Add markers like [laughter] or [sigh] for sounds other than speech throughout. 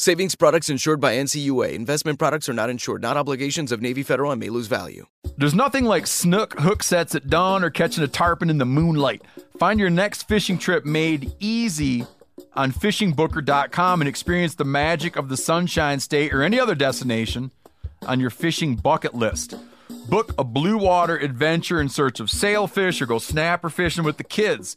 Savings products insured by NCUA. Investment products are not insured, not obligations of Navy Federal and may lose value. There's nothing like snook hook sets at dawn or catching a tarpon in the moonlight. Find your next fishing trip made easy on fishingbooker.com and experience the magic of the Sunshine State or any other destination on your fishing bucket list. Book a blue water adventure in search of sailfish or go snapper fishing with the kids.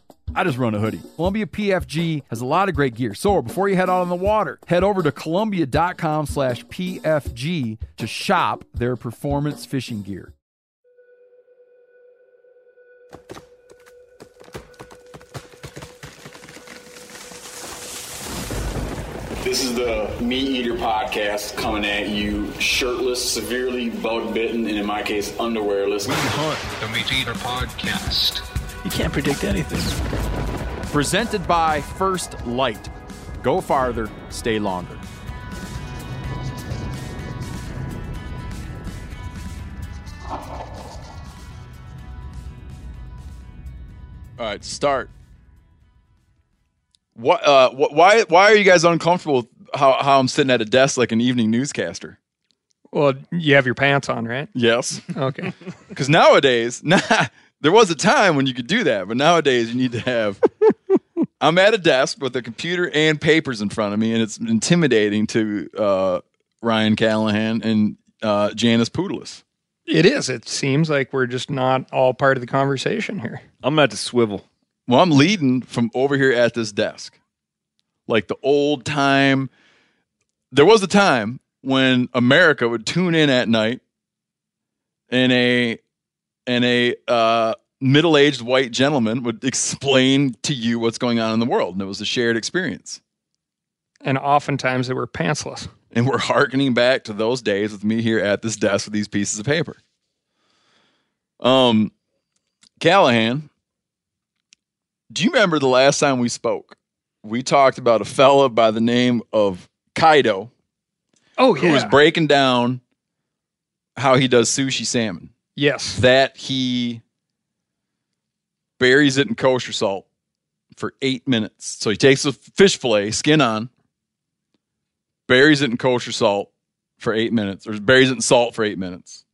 I just run a hoodie. Columbia PFG has a lot of great gear. So before you head out on the water, head over to Columbia.com slash PFG to shop their performance fishing gear. This is the MeatEater podcast coming at you shirtless, severely bug bitten, and in my case, underwearless. We hunt the MeatEater podcast. You can't predict anything. Presented by First Lite. Go farther, stay longer. All right, start. What? Uh, wh- why? Why are you guys uncomfortable with how how I'm sitting at a desk like an evening newscaster? Well, you have your pants on, right? Yes, Okay. [laughs] because nowadays, [laughs] nah, there was a time when you could do that, but nowadays you need to have. [laughs] I'm at a desk with a computer and papers in front of me, and it's intimidating to uh, Ryan Callaghan and uh, Janis Putelis. it is. It seems like we're just not all part of the conversation here. I'm at the swivel. Well, I'm leading from over here at this desk. Like the old time. There was a time when America would tune in at night in a and a uh, middle-aged white gentleman would [laughs] explain to you what's going on in the world. And it was a shared experience. And oftentimes they were pantsless. And we're harkening back to those days with me here at this desk with these pieces of paper. Um, Callaghan, do you remember the last time we spoke? We talked about a fella by the name of Kaido Oh, who was breaking down how he does sushi salmon. Yes. That he buries it in kosher salt for eight minutes. So he takes a fish fillet, skin on, buries it in kosher salt for eight minutes, or buries it in salt for eight minutes,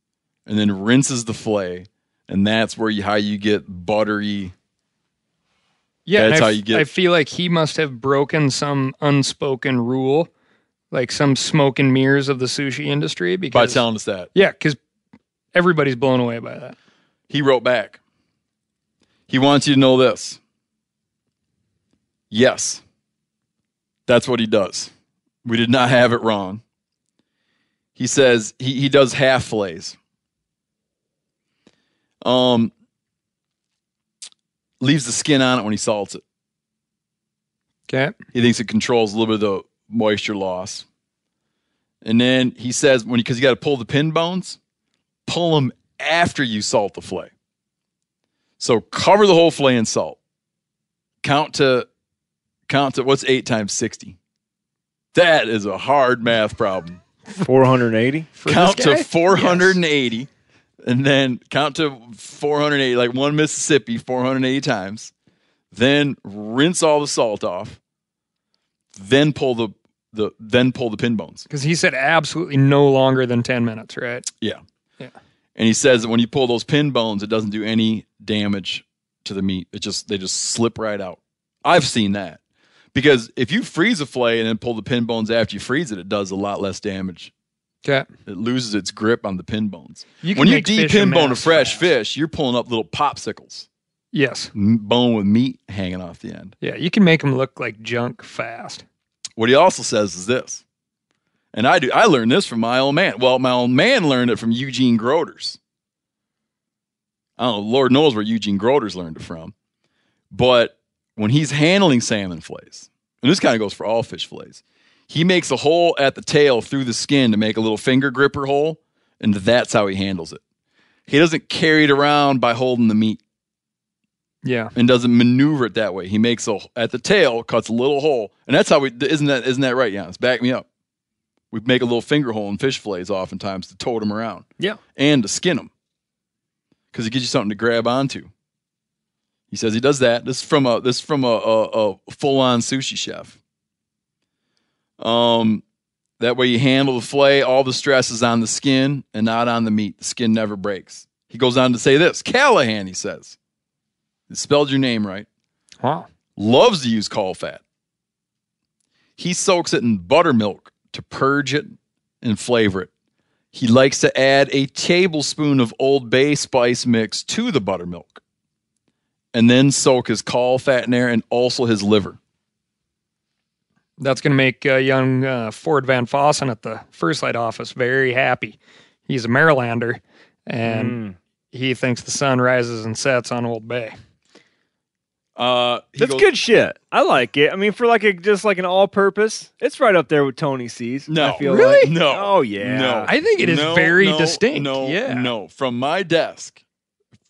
and then rinses the fillet. And that's where you how you get buttery. Yeah, That's I how you get- I feel like he must have broken some unspoken rule, like some smoke and mirrors of the sushi industry. Because by telling us that yeah, because everybody's blown away by that. he wrote back. He wants you to know this. Yes, that's what he does. We did not have it wrong. He says he, he does half fillets. Um, leaves the skin on it when he salts it. Okay. He thinks it controls a little bit of the moisture loss. And then he says when because you got to pull the pin bones, pull them after you salt the fillet. So cover the whole fillet in salt. Count to count to what's eight times sixty. That is a hard math problem. 480. count this to guy? 480 and then count to 480 like one Mississippi 480 times. Then rinse all the salt off. Then pull the the then pull the pin bones. Because he said absolutely no longer than 10 minutes, right? Yeah. Yeah. And he says that when you pull those pin bones, it doesn't do any damage to the meat. It just they just slip right out. I've seen that. Because if you freeze a fillet and then pull the pin bones after you freeze it, it does a lot less damage. Okay. It loses its grip on the pin bones. You when you fish de-pin bone a fresh fast. fish, you're pulling up little popsicles, Yes. bone with meat hanging off the end. Yeah, you can make them look like junk fast. What he also says is this, and I do. I learned this from my old man. Well, my old man learned it from Eugene Groders. I don't know. Lord knows where Eugene Groders learned it from, but when he's handling salmon fillets, and this kind of goes for all fish fillets, he makes a hole at the tail through the skin to make a little finger gripper hole, and that's how he handles it. He doesn't carry it around by holding the meat Yeah. and doesn't maneuver it that way. He makes a at the tail, cuts a little hole, and that's how we isn't that isn't that right, Janis? Back me up. We make a little finger hole in fish fillets oftentimes to tote them around Yeah. and to skin them because it gives you something to grab onto. He says he does that. This is from a this is from a, a, a full on sushi chef. Um, that way you handle the fillet. All the stress is on the skin and not on the meat. The skin never breaks. He goes on to say this Callaghan. He says, it spelled your name right Wow. loves to use caul fat. He soaks it in buttermilk to purge it and flavor it. He likes to add a tablespoon of Old Bay spice mix to the buttermilk and then soak his caul fat in there and also his liver. That's going to make uh, young uh, Ford Van Fossen at the First Lite office very happy. He's a Marylander, and Hmm. he thinks the sun rises and sets on Old Bay. Uh, That's goes- good shit. I like it. I mean, for like a just like an all-purpose, it's right up there with Tony C's. No, I feel really? like. No. Oh yeah. No. I think it is No, very no, distinct. No, yeah. no. From my desk,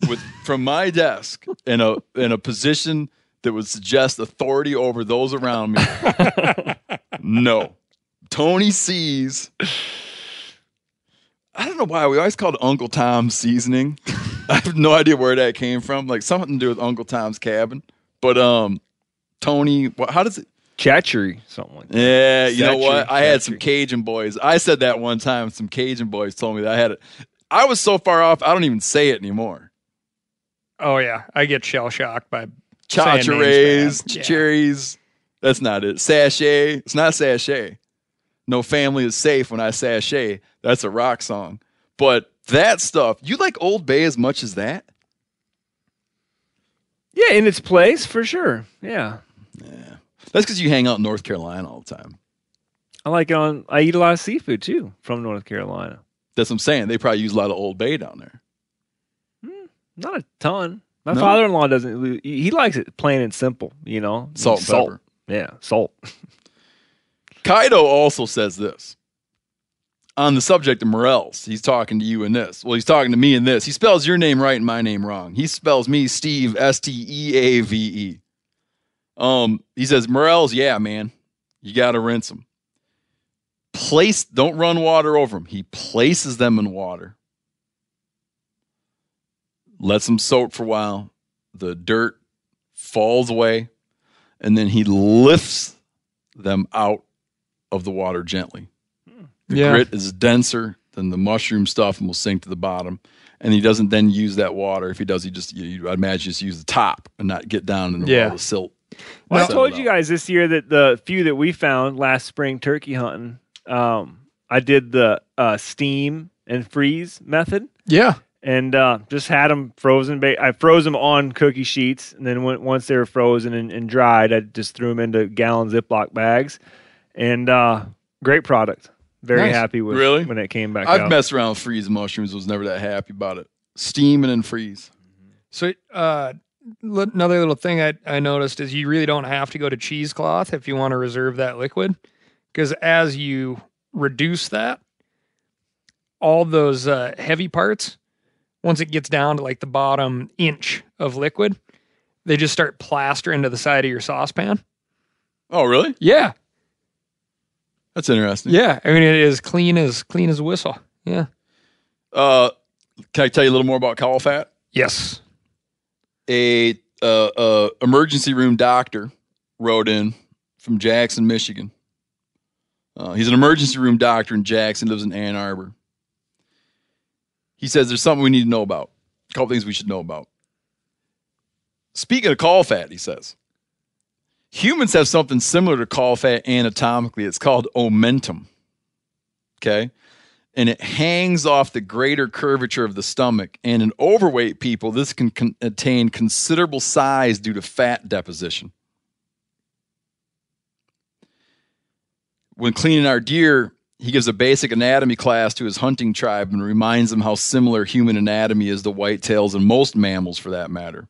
with [laughs] from my desk in a in a position that would suggest authority over those around me. [laughs] no, Tony sees. I don't know why we always called Uncle Tom's seasoning. [laughs] I have no idea where that came from. Like something to do with Uncle Tom's cabin. But um, Tony, what, how does it? Chatchery, something like that. Yeah, you know what? I had some. Cajun boys. I said that one time. Some Cajun boys told me that I had it. I was so far off, I don't even say it anymore. Oh yeah, I get shell shocked by Cha saying names rays, bad. Yeah. cherries. That's not it. Sachet. It's not sachet. No family is safe when I sachet. That's a rock song. But that stuff, you like Old Bay as much as that? Yeah, in its place for sure. Yeah, Yeah. That's because you hang out in North Carolina all the time. I like it on. I eat a lot of seafood too from North Carolina. That's what I'm saying. They probably use a lot of Old Bay down there. Hmm, not a ton. My No? father-in-law doesn't. He likes it plain and simple. You know, Salt and salt. pepper. Yeah, salt. [laughs] Kaido also says this on the subject of morels. He's talking to you in this. Well, he's talking to me in this. He spells your name right and my name wrong. He spells me Steve S T E A V E. Um, he says morels. Yeah, man, you got to rinse them. Place. Don't run water over them. He places them in water. Lets them soak for a while. The dirt falls away, and then he lifts them out of the water gently. The Yeah. grit is denser than the mushroom stuff and will sink to the bottom. And he doesn't then use that water. If he does, he just, you, I'd imagine, just use the top and not get down into Yeah. all the silt. Well, I told you guys this year that the few that we found last spring turkey hunting, um, I did the uh, steam and freeze method, Yeah. and uh, just had them frozen. Ba- I froze them on cookie sheets, and then when, once they were frozen and, and dried, I just threw them into gallon Ziploc bags, and uh, great product. Very Nice. happy with Really? when it came back I've out. messed around with freeze mushrooms, was never that happy about it. Steam and then freeze. So uh, another little thing I, I noticed is you really don't have to go to cheesecloth if you want to reserve that liquid, because as you reduce that, all those uh, heavy parts, once it gets down to like the bottom inch of liquid, they just start plastering to the side of your saucepan. Oh, really? Yeah, That's interesting. yeah. I mean, it is clean as clean as a whistle. Yeah. Uh, can I tell you a little more about caul fat? Yes. a uh, uh, emergency room doctor wrote in from Jackson, Michigan. Uh, he's an emergency room doctor in Jackson, lives in Ann Arbor. He says there's something we need to know about. A couple things we should know about. Speaking of caul fat, he says humans have something similar to caul fat anatomically. It's called omentum. Okay. And it hangs off the greater curvature of the stomach. And in overweight people, this can con- attain considerable size due to fat deposition. When cleaning our deer, he gives a basic anatomy class to his hunting tribe and reminds them how similar human anatomy is to whitetails and most mammals for that matter.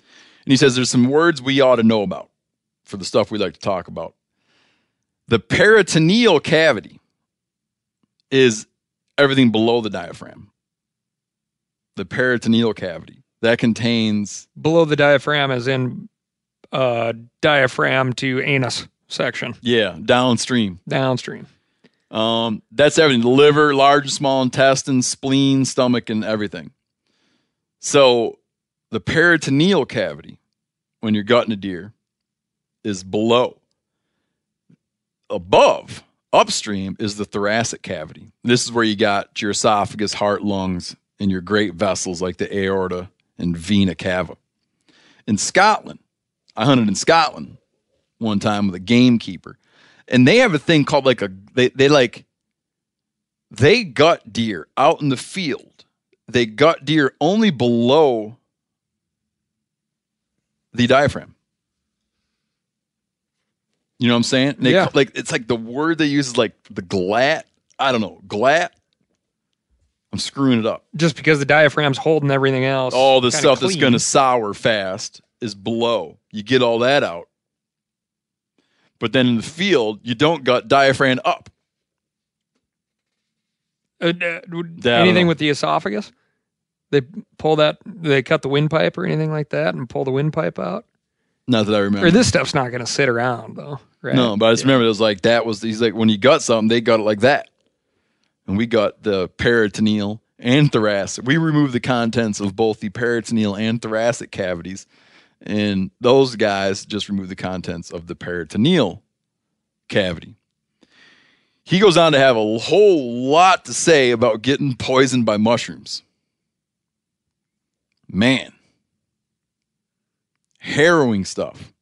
And he says there's some words we ought to know about for the stuff we like to talk about. The peritoneal cavity is everything below the diaphragm. The peritoneal cavity that contains Below the diaphragm is in uh, diaphragm to anus section yeah downstream. downstream. Um, that's everything: the liver, large and small intestines, spleen, stomach, and everything. So the peritoneal cavity, when you're gutting a deer, is below. Above, upstream, is the thoracic cavity. This is where you got your esophagus, heart, lungs, and your great vessels like the aorta and vena cava. In Scotland, I hunted in Scotland one time with a gamekeeper, and they have a thing called like a they they like they gut deer out in the field. They gut deer only below the diaphragm. You know what I'm saying? They, Yeah. Like it's like the word they use is like the glat. I don't know glat. I'm screwing it up. Just because the diaphragm's holding everything else. All the stuff that's going to sour fast is below. You get all that out. But then in the field, you don't gut diaphragm up. Uh, uh, would- That I don't anything with the esophagus? They pull that. They cut the windpipe or anything like that, and pull the windpipe out. Not that I remember. Or this stuff's not going to sit around though, right? No, but I just remember it was like that was he's like when you got something, they got it like that. And we got the peritoneal and thoracic. We removed the contents of both the peritoneal and thoracic cavities. And those guys just removed the contents of the peritoneal cavity. He goes on to have a whole lot to say about getting poisoned by mushrooms. Man. Harrowing stuff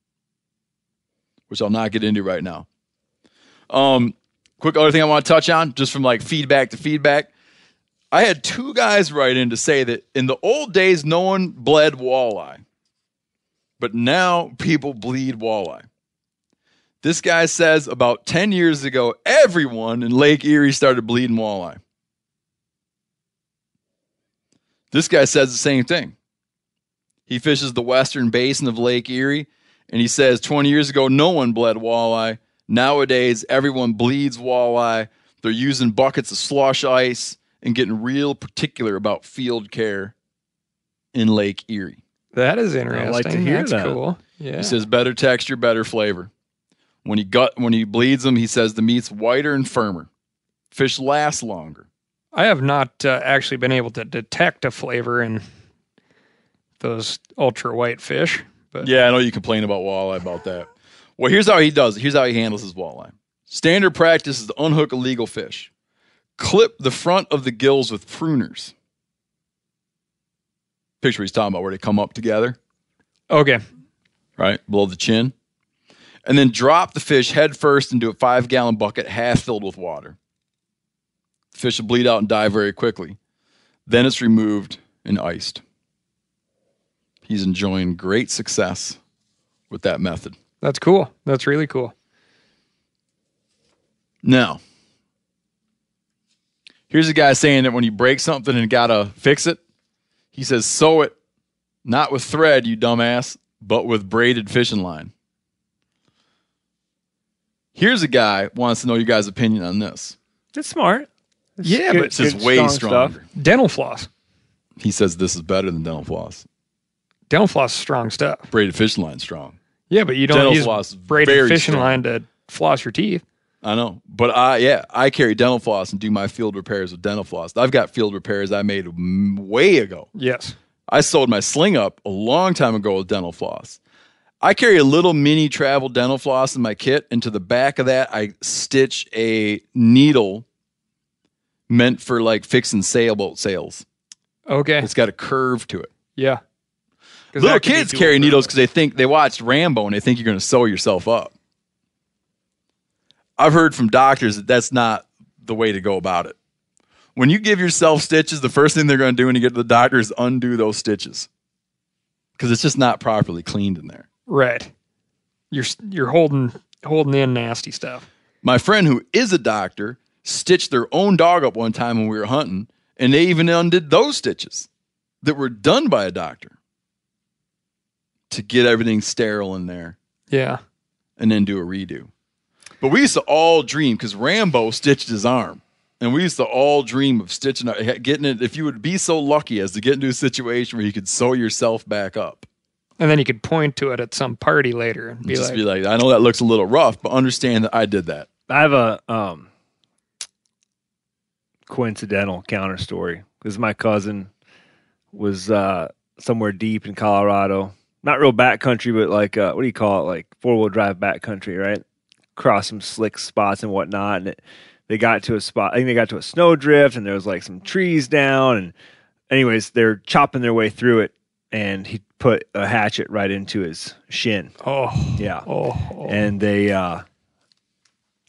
which I'll not get into right now. Um, quick other thing I want to touch on, just from like feedback to feedback. I had two guys write in to say that in the old days, no one bled walleye, but now people bleed walleye. This guy says about 10 years ago, everyone in Lake Erie started bleeding walleye. This guy says the same thing. He fishes the western basin of Lake Erie and he says 20 years ago, no one bled walleye. Nowadays, everyone bleeds walleye. They're using buckets of slush ice and getting real particular about field care in Lake Erie. that is interesting. I like to hear That's that. cool. Yeah. He says better texture, better flavor. When he gut when he bleeds them, he says the meat's whiter and firmer. Fish last longer. I have not uh, actually been able to detect a flavor in those ultra white fish, but Yeah, I know you complain about walleye about that. Well, here's how he does it. Here's how he handles his walleye. Standard practice is to unhook illegal fish. Clip the front of the gills with pruners. Picture he's talking about where they come up together, okay. right? Below the chin. And then drop the fish head first into a five gallon bucket half filled with water. The fish will bleed out and die very quickly. Then it's removed and iced. He's enjoying great success with that method. That's cool. That's really cool. Now, here's a guy saying that when you break something and gotta fix it, he says, sew it, not with thread, you dumbass, but with braided fishing line. Here's a guy wants to know your guys' opinion on this. That's smart. It's Yeah, good- but it's is good, way strong stronger. stuff. Dental floss. He says this is better than dental floss. Dental floss is strong stuff. Braided fishing line strong. Yeah, but you don't Dental use braided fishing strong. line to floss your teeth. I know, but I yeah, I carry dental floss and do my field repairs with dental floss. I've got field repairs I made way ago. Yes. I sold my sling up a long time ago with dental floss. I carry a little mini travel dental floss in my kit, and to the back of that, I stitch a needle meant for like fixing sailboat sails. Okay. It's got a curve to it. Yeah. Little be kids carry needles because they think they watched Rambo and they think you're going to sew yourself up. I've heard from doctors that that's not the way to go about it. When you give yourself stitches, the first thing they're going to do when you get to the doctor is undo those stitches because it's just not properly cleaned in there. Right. You're you're holding holding in nasty stuff. My friend who is a doctor stitched their own dog up one time when we were hunting, and they even undid those stitches that were done by a doctor to get everything sterile in there Yeah. and then do a redo. But we used to all dream because Rambo stitched his arm. And we used to all dream of stitching, getting it. If you would be so lucky as to get into a situation where you could sew yourself back up, And then you could point to it at some party later and be just like, be like, I know that looks a little rough, but understand that I did that. I have a um, coincidental counter story because my cousin was uh, somewhere deep in Colorado, not real backcountry, but like uh, what do you call it? Like four wheel drive backcountry, right? Cross some slick spots and whatnot, and it, they got to a spot. I think they got to a snowdrift, and there was like some trees down, and anyways, they're chopping their way through it, and he put a hatchet right into his shin. oh, Yeah, oh, oh. and they uh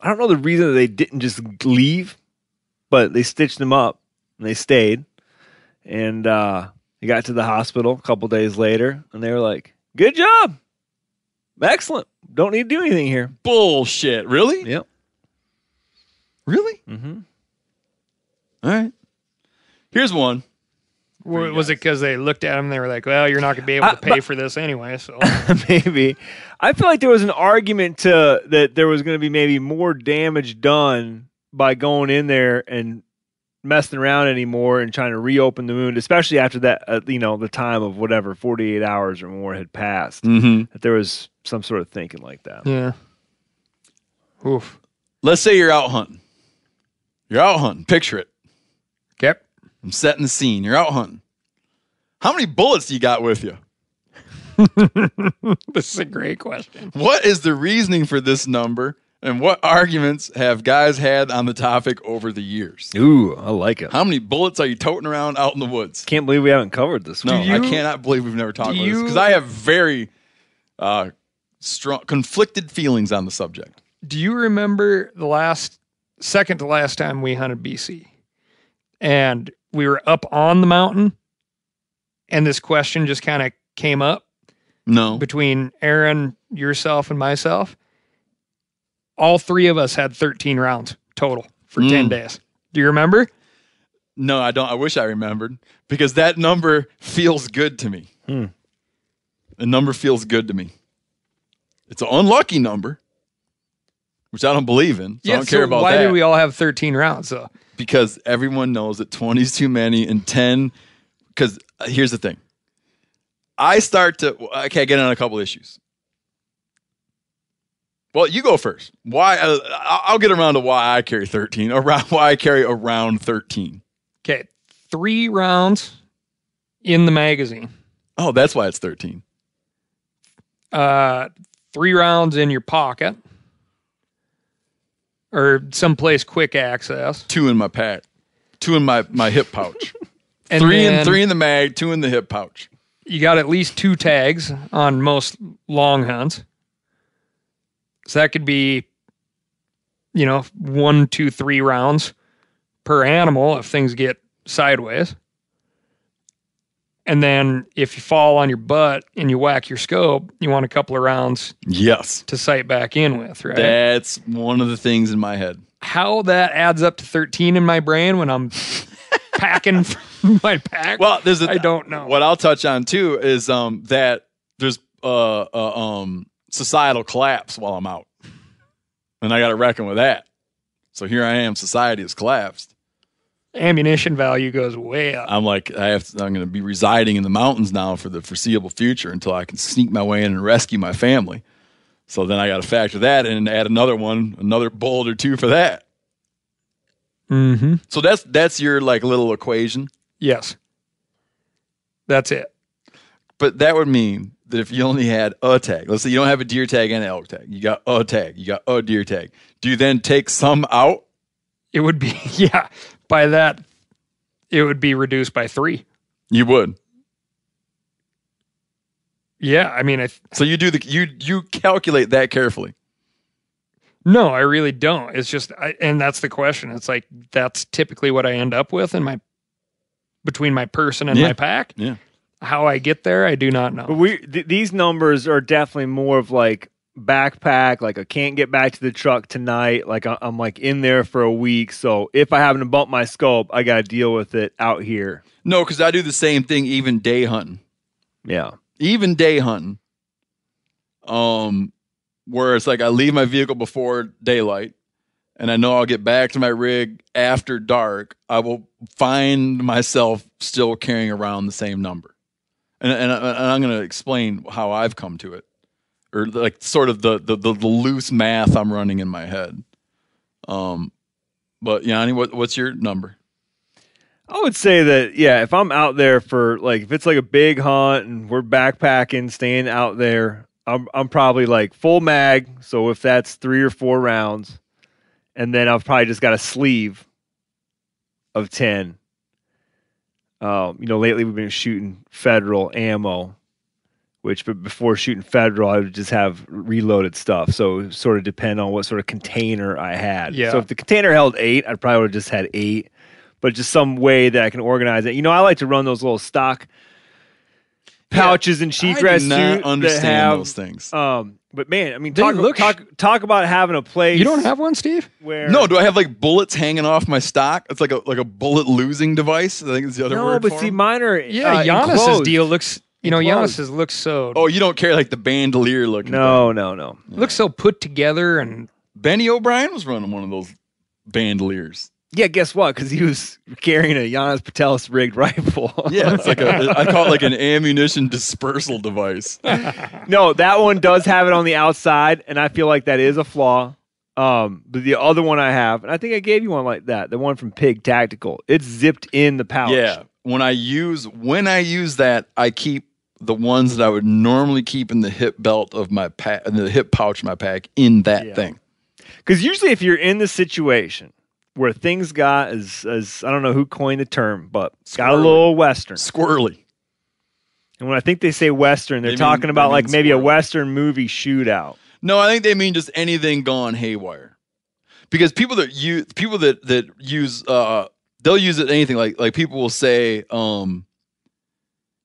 I don't know the reason that they didn't just leave, but they stitched them up and they stayed. And uh they got to the hospital a couple days later and they were like, Good job. Excellent. Don't need to do anything here. Bullshit. Really? Yep. Really? Mm-hmm. All right. Here's one. W- was it because they looked at him and they were like, well, you're not going to be able to pay but- for this anyway. So, [laughs] maybe. I feel like there was an argument to that there was going to be maybe more damage done by going in there and messing around anymore and trying to reopen the wound, especially after that, uh, you know, the time of whatever 48 hours or more had passed. Mm-hmm. That there was some sort of thinking like that. yeah. Oof. Let's say you're out hunting. You're out hunting. Picture it. Okay. I'm setting the scene. You're out hunting. How many bullets do you got with you? [laughs] This is a great question. What is the reasoning for this number? And what arguments have guys had on the topic over the years? Ooh, I like it. How many bullets are you toting around out in the woods? Can't believe we haven't covered this No, you- I cannot believe we've never talked do about this because I have very uh, strong, conflicted feelings on the subject. Do you remember the last, second to last time we hunted BC? And we were up on the mountain, and this question just kind of came up No, between Aaron, yourself, and myself. All three of us had 13 rounds total for 10 Mm. days. Do you remember? no, I don't. I wish I remembered because that number feels good to me. Hmm. The number feels good to me. It's an unlucky number, which I don't believe in. So I don't care about why that. did we all have 13 rounds? So because everyone knows that 20 is too many and 10 because here's the thing i start to okay I get on a couple issues well you go first why uh, i'll get around to why i carry 13 around [laughs] why i carry around 13 Okay, three rounds in the magazine. oh that's why it's 13 Uh, three rounds in your pocket, or someplace quick access. two in my pack two in my my hip pouch [laughs] And three in three in the mag two in the hip pouch You got at least two tags on most long hunts. So that could be, you know, one, two, three rounds per animal if things get sideways. And then if you fall on your butt and you whack your scope, you want a couple of rounds yes to sight back in with, right? that's one of the things in my head How that adds up to 13 in my brain when I'm [laughs] packing from my pack. Well, there's a, I don't know. What I'll touch on too is um that there's uh, uh um societal collapse while I'm out, and I got to reckon with that. So here I am. Society has collapsed. ammunition value goes way up. I'm like I have. To, I'm going to be residing in the mountains now for the foreseeable future until I can sneak my way in and rescue my family. So then I got to factor that in and add another one, another bullet or two for that. Mm-hmm. So that's that's your like little equation. Yes. That's it. But that would mean that if you only had a tag, let's say you don't have a deer tag and an elk tag, you got a tag, you got a deer tag. Do you then take some out? It would be [laughs] yeah. By that, it would be reduced by three. You would. Yeah, I mean, I th- So you do the you you calculate that carefully. no, I really don't. It's just, I, and that's the question. It's like that's typically what I end up with in my between my person and Yeah. my pack. Yeah. How I get there, I do not But know. we th- these numbers are definitely more of like backpack. Like I can't get back to the truck tonight. Like I- I'm like in there for a week. So if I happen to bump my scope, I got to deal with it out here. No, because I do the same thing even day hunting. Yeah. Even day hunting. Um where it's like I leave my vehicle before daylight and I know I'll get back to my rig after dark, I will find myself still carrying around the same number. And, and, and I'm going to explain how I've come to it, or like sort of the, the the the loose math I'm running in my head. Um, but Yanni, what what's your number? I would say that yeah, if I'm out there for like if it's like a big hunt and we're backpacking, staying out there, I'm I'm probably like full mag. So if that's three or four rounds, and then I've probably just got a sleeve of ten. Um, you know, lately we've been shooting federal ammo, which but before shooting federal, I would just have reloaded stuff. So it sort of depend on what sort of container I had. Yeah. So if the container held eight, I probably would have just had eight but just some way that I can organize it. You know, I like to run those little stock pouches and sheet I rest do not suit understand have, those things. Um, but man, I mean, They talk, look talk talk about having a place. You don't have one, Steve? where No, do I have like bullets hanging off my stock? It's like a like a bullet losing device. I think is the other no, word. but for see, 'em. mine are Yeah, uh, Janis's enclosed. deal looks. You know, Enclosed. Janis's looks so Oh, you don't carry like the bandolier looking. No, no, no. looks so put together and. Benny O'Brien was running one of those bandoliers. Yeah, guess what? Because he was carrying a Janis Putelis rigged rifle. [laughs] Yeah, it's like a I call it like an ammunition dispersal device. [laughs] no, that one does have it on the outside, and I feel like that is a flaw. Um, but the other one I have, and I think I gave you one like that, the one from Pig Tactical, it's zipped in the pouch. Yeah, when I use when I use that, I keep the ones that I would normally keep in the hip belt of my pack, in the hip pouch of my pack, in that Yeah. thing. Because usually, if you're in the situation where things got as as I don't know who coined the term, but got a little western. Squirrely. And when I think they say western, they're They mean- talking about like maybe a western movie shootout. No, I think they mean just anything gone haywire. Because people that use people that that use uh they'll use it anything like like people will say um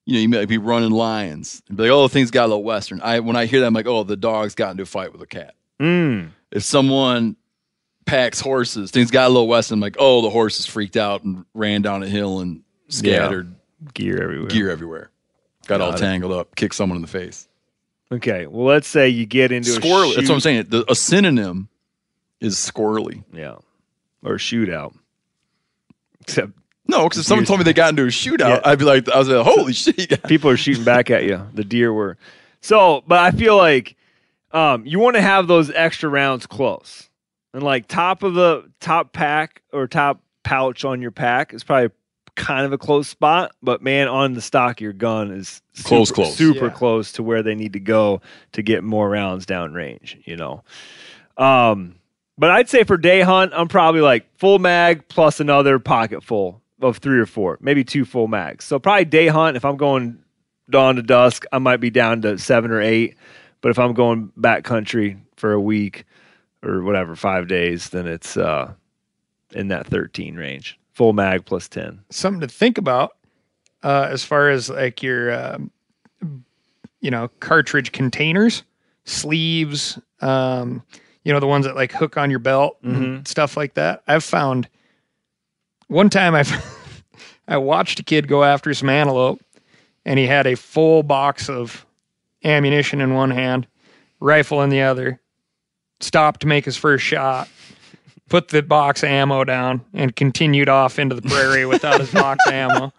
you know you might be running lions and be like oh things got a little western. I when I hear that I'm like oh the dog's got into a fight with a cat. Mm. If someone packs horses, things got a little western. I'm like oh the horse is freaked out and ran down a hill and scattered Gear everywhere. gear everywhere. Got, all it. tangled up, kicked someone in the face. Okay, well, let's say you get into Squirrely. a That's what I'm saying. The, a synonym is squirrely. Yeah, or shootout. Except No, because if someone told me they got into a shootout, Yeah. I'd be like, I was like, holy [laughs] shit! People are shooting back at you. The deer were. So, but I feel like um, you want to have those extra rounds close, and like top of the top pack or top pouch on your pack is probably kind of a close spot. But man, on the stock, your gun is super, Close, close. super Yeah. close to where they need to go to get more rounds down range. You know. Um, but I'd say for day hunt, I'm probably like full mag plus another pocket full of three or four, maybe two full mags. So probably day hunt. If I'm going dawn to dusk, I might be down to seven or eight. But if I'm going back country for a week or whatever, five days, then it's uh, in that 13 range. Full mag plus 10. something to think about uh, as far as like your um, you know cartridge containers sleeves um, you know the ones that like hook on your belt and stuff like that i've found one time i've [laughs] i watched a kid go after some antelope and he had a full box of ammunition in one hand rifle in the other stopped to make his first shot put the box of ammo down and continued off into the prairie without his box of ammo.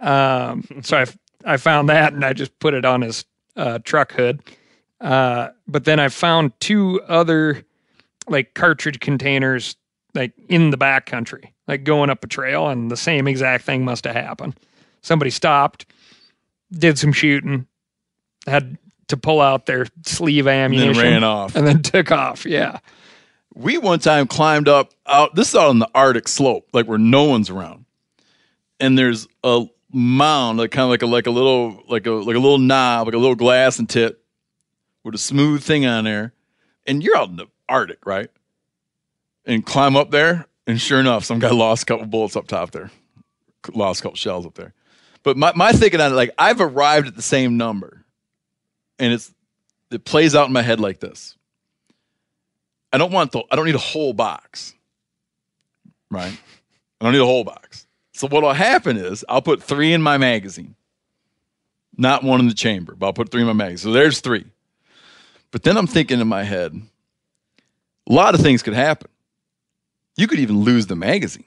Um, so I, I found that and I just put it on his uh, truck hood. Uh, but then I found two other like cartridge containers like in the back country, like going up a trail, and the same exact thing must have happened. Somebody stopped, did some shooting, had to pull out their sleeve And then ammunition, ran off. and then took off. Yeah. We one time climbed up out. This is out on the Arctic slope, like where no one's around, and there's a mound, like kind of like a like a little like a like a little knob, like a little glass and tip, with a smooth thing on there, and you're out in the Arctic, right? And climb up there, and sure enough, some guy [laughs] lost a couple bullets up top there, lost a couple shells up there. But my my thinking on it, like I've arrived at the same number, and it's it plays out in my head like this. I don't want the I don't need a whole box. Right? I don't need a whole box. So what'll happen is I'll put three in my magazine. Not one in the chamber, but I'll put three in my magazine. So there's three. But then I'm thinking in my head, a lot of things could happen. You could even lose the magazine.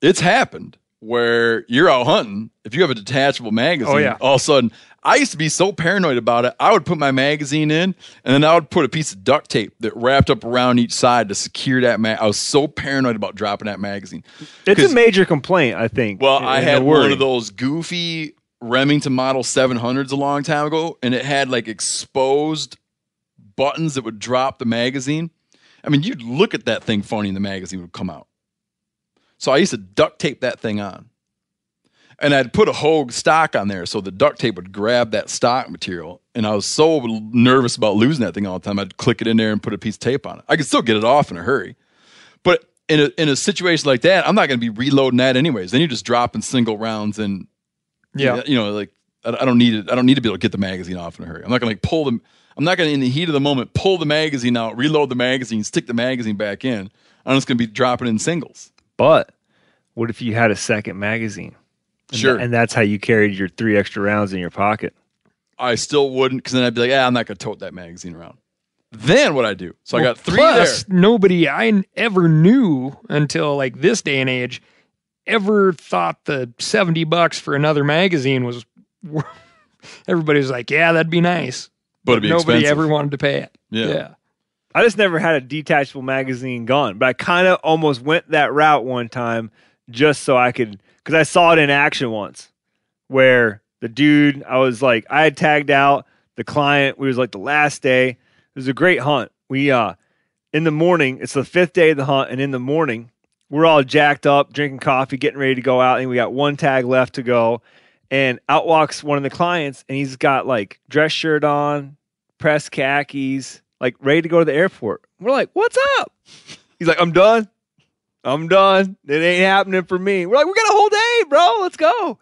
It's happened where you're out hunting. If you have a detachable magazine, Oh, yeah. all of a sudden, I used to be so paranoid about it. I would put my magazine in, and then I would put a piece of duct tape that wrapped up around each side to secure that mag. I was so paranoid about dropping that magazine. It's a major complaint, I think. well, I had one of those goofy Remington Model 700s a long time ago, and it had like exposed buttons that would drop the magazine. I mean, you'd look at that thing funny, and the magazine would come out. So I used to duct tape that thing on. And I'd put a Hogue stock on there so the duct tape would grab that stock material. And I was so nervous about losing that thing all the time, I'd click it in there and put a piece of tape on it. I could still get it off in a hurry. But in a, in a situation like that, I'm not going to be reloading that anyways. Then you're just dropping single rounds and Yeah. you know, like I I don't need it. I don't need to be able to get the magazine off in a hurry. I'm not going to like pull them. I'm not going to in the heat of the moment pull the magazine out, reload the magazine, stick the magazine back in. I'm just going to be dropping in singles. But what if you had a second magazine? And Sure. tha- and that's how you carried your three extra rounds in your pocket. I still wouldn't because then I'd be like, yeah, I'm not going to tote that magazine around. Then what I do? So I got three Plus, there. nobody I n- ever knew until like this day and age ever thought the 70 bucks for another magazine was. [laughs] Everybody was like, yeah, that'd be nice. But it'd be Nobody expensive. ever wanted to pay it. Yeah. yeah. I just never had a detachable magazine gun, but I kind of almost went that route one time just so I could, because I saw it in action once where the dude, I was like, I had tagged out the client. We was like the last day. It was a great hunt. We, uh, in the morning, it's the fifth day of the hunt, and in the morning, we're all jacked up, drinking coffee, getting ready to go out, and we got one tag left to go. And out walks one of the clients, and he's got like dress shirt on, press khakis, like ready to go to the airport. We're like, "What's up?" [laughs] He's like, "I'm done. I'm done. It ain't happening for me." We're like, "We got a whole day, bro. Let's go."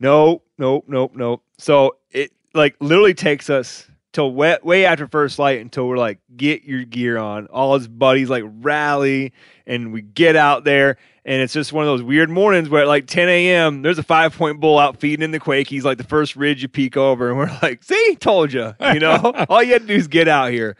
Nope, nope, nope, nope. So it like literally takes us till way, way after first light until we're like, "Get your gear on." All his buddies like rally, and we get out there. And it's just one of those weird mornings where at like 10 a.m., there's a five point bull out feeding in the quake. He's like the first ridge you peek over, and we're like, see, told you. You know, [laughs] all you had to do is get out here.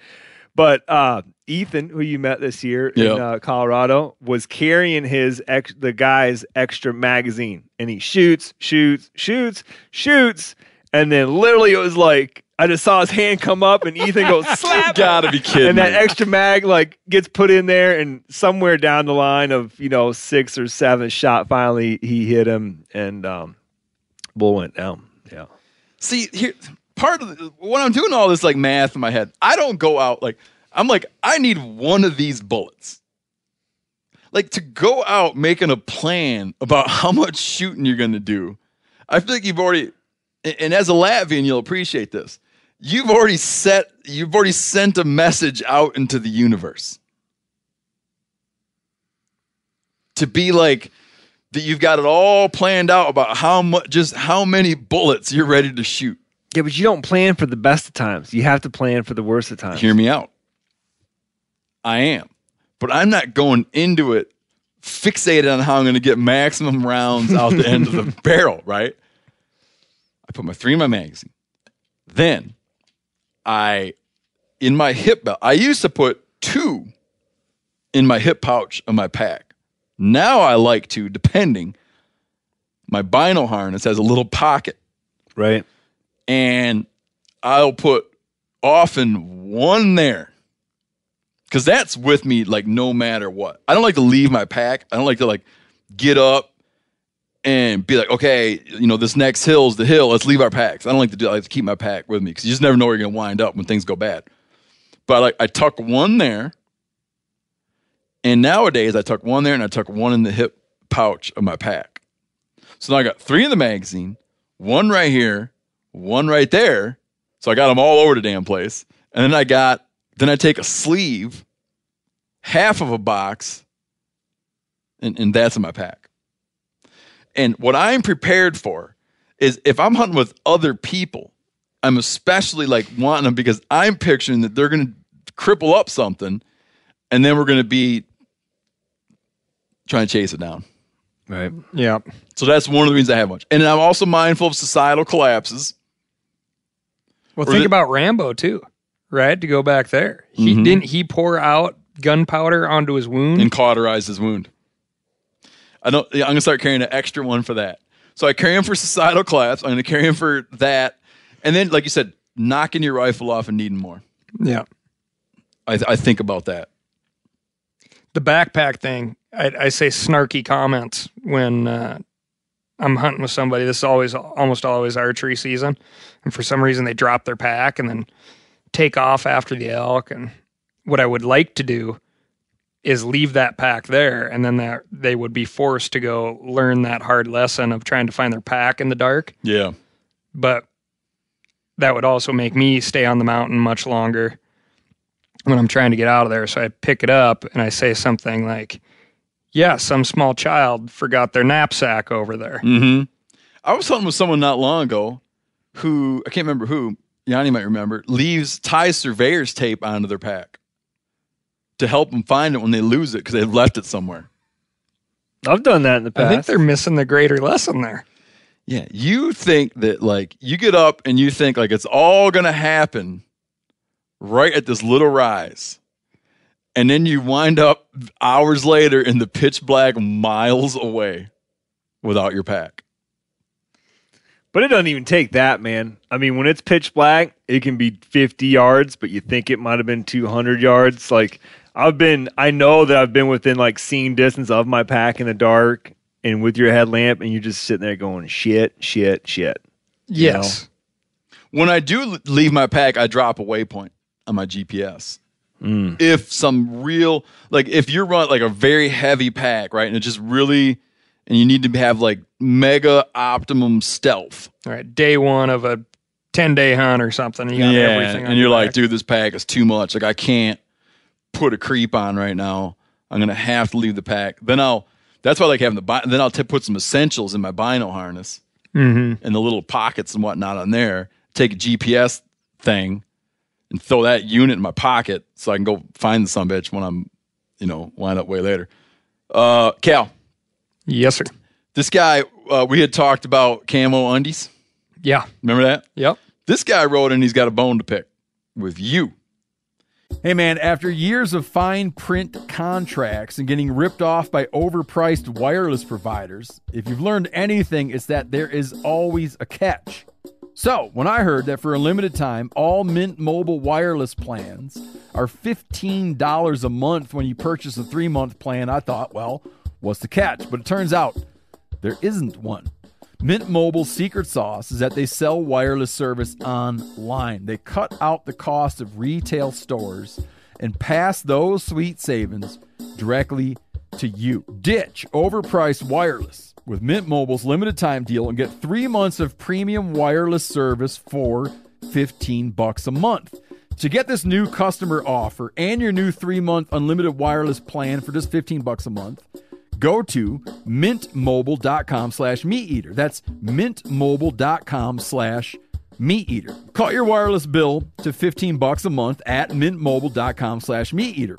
But uh, Ethan, who you met this year in uh, Colorado, was carrying his ex- the guy's extra magazine, and he shoots, shoots, shoots, shoots, and then literally it was like I just saw his hand come up, and Ethan goes [laughs] slap, Gotta be kidding. and that me. extra mag like gets put in there, and somewhere down the line of you know six or seven shot, finally he hit him, and um, bull went down. Yeah. See, here part of the, when I'm doing all this like math in my head, I don't go out like I'm like I need one of these bullets. Like to go out making a plan about [laughs] how much shooting you're going to do. I feel like you've already and- and as a Latvian you'll appreciate this. You've already set you've already sent a message out into the universe. To be like that you've got it all planned out about how much just how many bullets you're ready to shoot. Yeah, but you don't plan for the best of times. You have to plan for the worst of times. Hear me out. I am. But I'm not going into it fixated on how I'm going to get maximum rounds out the end of the [laughs] barrel, right? I put my three in my magazine. Then I, in my hip belt, I used to put two in my hip pouch of my pack. Now I like to, depending, my bino harness has a little pocket right? and I'll put often one there because that's with me like no matter what. I don't like to leave my pack. I don't like to like get up and be like, okay, you know, this next hill's the hill. Let's leave our packs. I don't like to do. I like to keep my pack with me because you just never know where you're gonna wind up when things go bad. But like, I tuck one there, and nowadays I tuck one there and I tuck one in the hip pouch of my pack. So now I got three in the magazine, one right here, one right there. So I got them all over the damn place. And then I got, then I take a sleeve, half of a box, and, and that's in my pack. And what I'm prepared for is if I'm hunting with other people, I'm especially like wanting them because I'm picturing that they're going to cripple up something and then we're going to be trying to chase it down. Right. Yeah. So that's one of the reasons I have much. And I'm also mindful of societal collapses. Well, Or think the- about Rambo too, right? To go back there, he Mhm. didn't he pour out gunpowder onto his wound. and cauterize his wound. I don't. I'm gonna start carrying an extra one for that. So I carry him for societal collapse. I'm gonna carry him for that, and then, like you said, knocking your rifle off and needing more. yeah. I, I think about that. the backpack thing, I, I say snarky comments when uh, I'm hunting with somebody. This is always almost always archery season, and for some reason they drop their pack and then take off after the elk. And what I would like to do is leave that pack there, and then that they would be forced to go learn that hard lesson of trying to find their pack in the dark. Yeah. But that would also make me stay on the mountain much longer when I'm trying to get out of there. So I pick it up and I say something like, Yeah, some small child forgot their knapsack over there. Mm-hmm. I was talking with someone not long ago who I can't remember who. Yanni might remember. Leaves ties surveyor's tape onto their pack to help them find it when they lose it because they've left it somewhere. I've done that in the past. I think they're missing the greater lesson there. Yeah, you think that like you get up and you think like it's all gonna happen right at this little rise. And then you wind up hours later in the pitch black miles away without your pack. But it doesn't even take that, man. I mean, when it's pitch black, it can be 50 yards, but you think it might have been 200 yards. Like, I've been, I know that I've been within like seeing distance of my pack in the dark and with your headlamp, and you're just sitting there going, shit, shit, shit. Yes. When I do leave my pack, I drop a waypoint on my GPS. Mm. If some real like if you're run like a very heavy pack, right, and it just really and you need to have like mega optimum stealth. All right. Day one of a 10 day hunt or something. You got everything. and you're your like, dude, this pack is too much. Like, I can't put a creep on right now. I'm gonna have to leave the pack. Then I'll. That's why I like having the. Bi- then I'll t- put some essentials in my bino harness Mm-hmm. and the little pockets and whatnot on there. Take a GPS thing and throw that unit in my pocket so I can go find the some bitch when I'm, you know, wind up way later. Uh, Cal, Yes, sir. this guy uh, we had talked about camo undies. Yeah. Remember that? Yep. This guy wrote in. He's got a bone to pick with you. Hey man, after years of fine print contracts and getting ripped off by overpriced wireless providers, if you've learned anything, it's that there is always a catch. So, when I heard that for a limited time, all Mint Mobile wireless plans are $15 a month when you purchase a three month plan, I thought, well, what's the catch? But it turns out there isn't one. Mint Mobile's secret sauce is that they sell wireless service online. They cut out the cost of retail stores and pass those sweet savings directly to you. Ditch overpriced wireless with Mint Mobile's limited time deal and get 3 months of premium wireless service for 15 bucks a month. To get this new customer offer and your new 3-month unlimited wireless plan for just 15 bucks a month, go to mintmobile.com slash meat eater. That's mintmobile.com slash meat eater. Cut your wireless bill to 15 bucks a month at mintmobile.com slash meat eater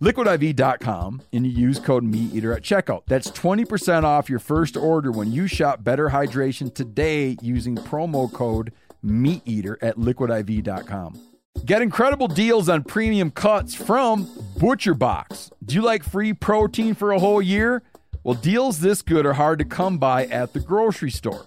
liquidiv.com and you use code MeatEater at checkout. That's 20% off your first order when you shop Better Hydration today using promo code MeatEater at liquidiv.com. Get incredible deals on premium cuts from Butcher Box. Do you like free protein for a whole year? Well, deals this good are hard to come by at the grocery store.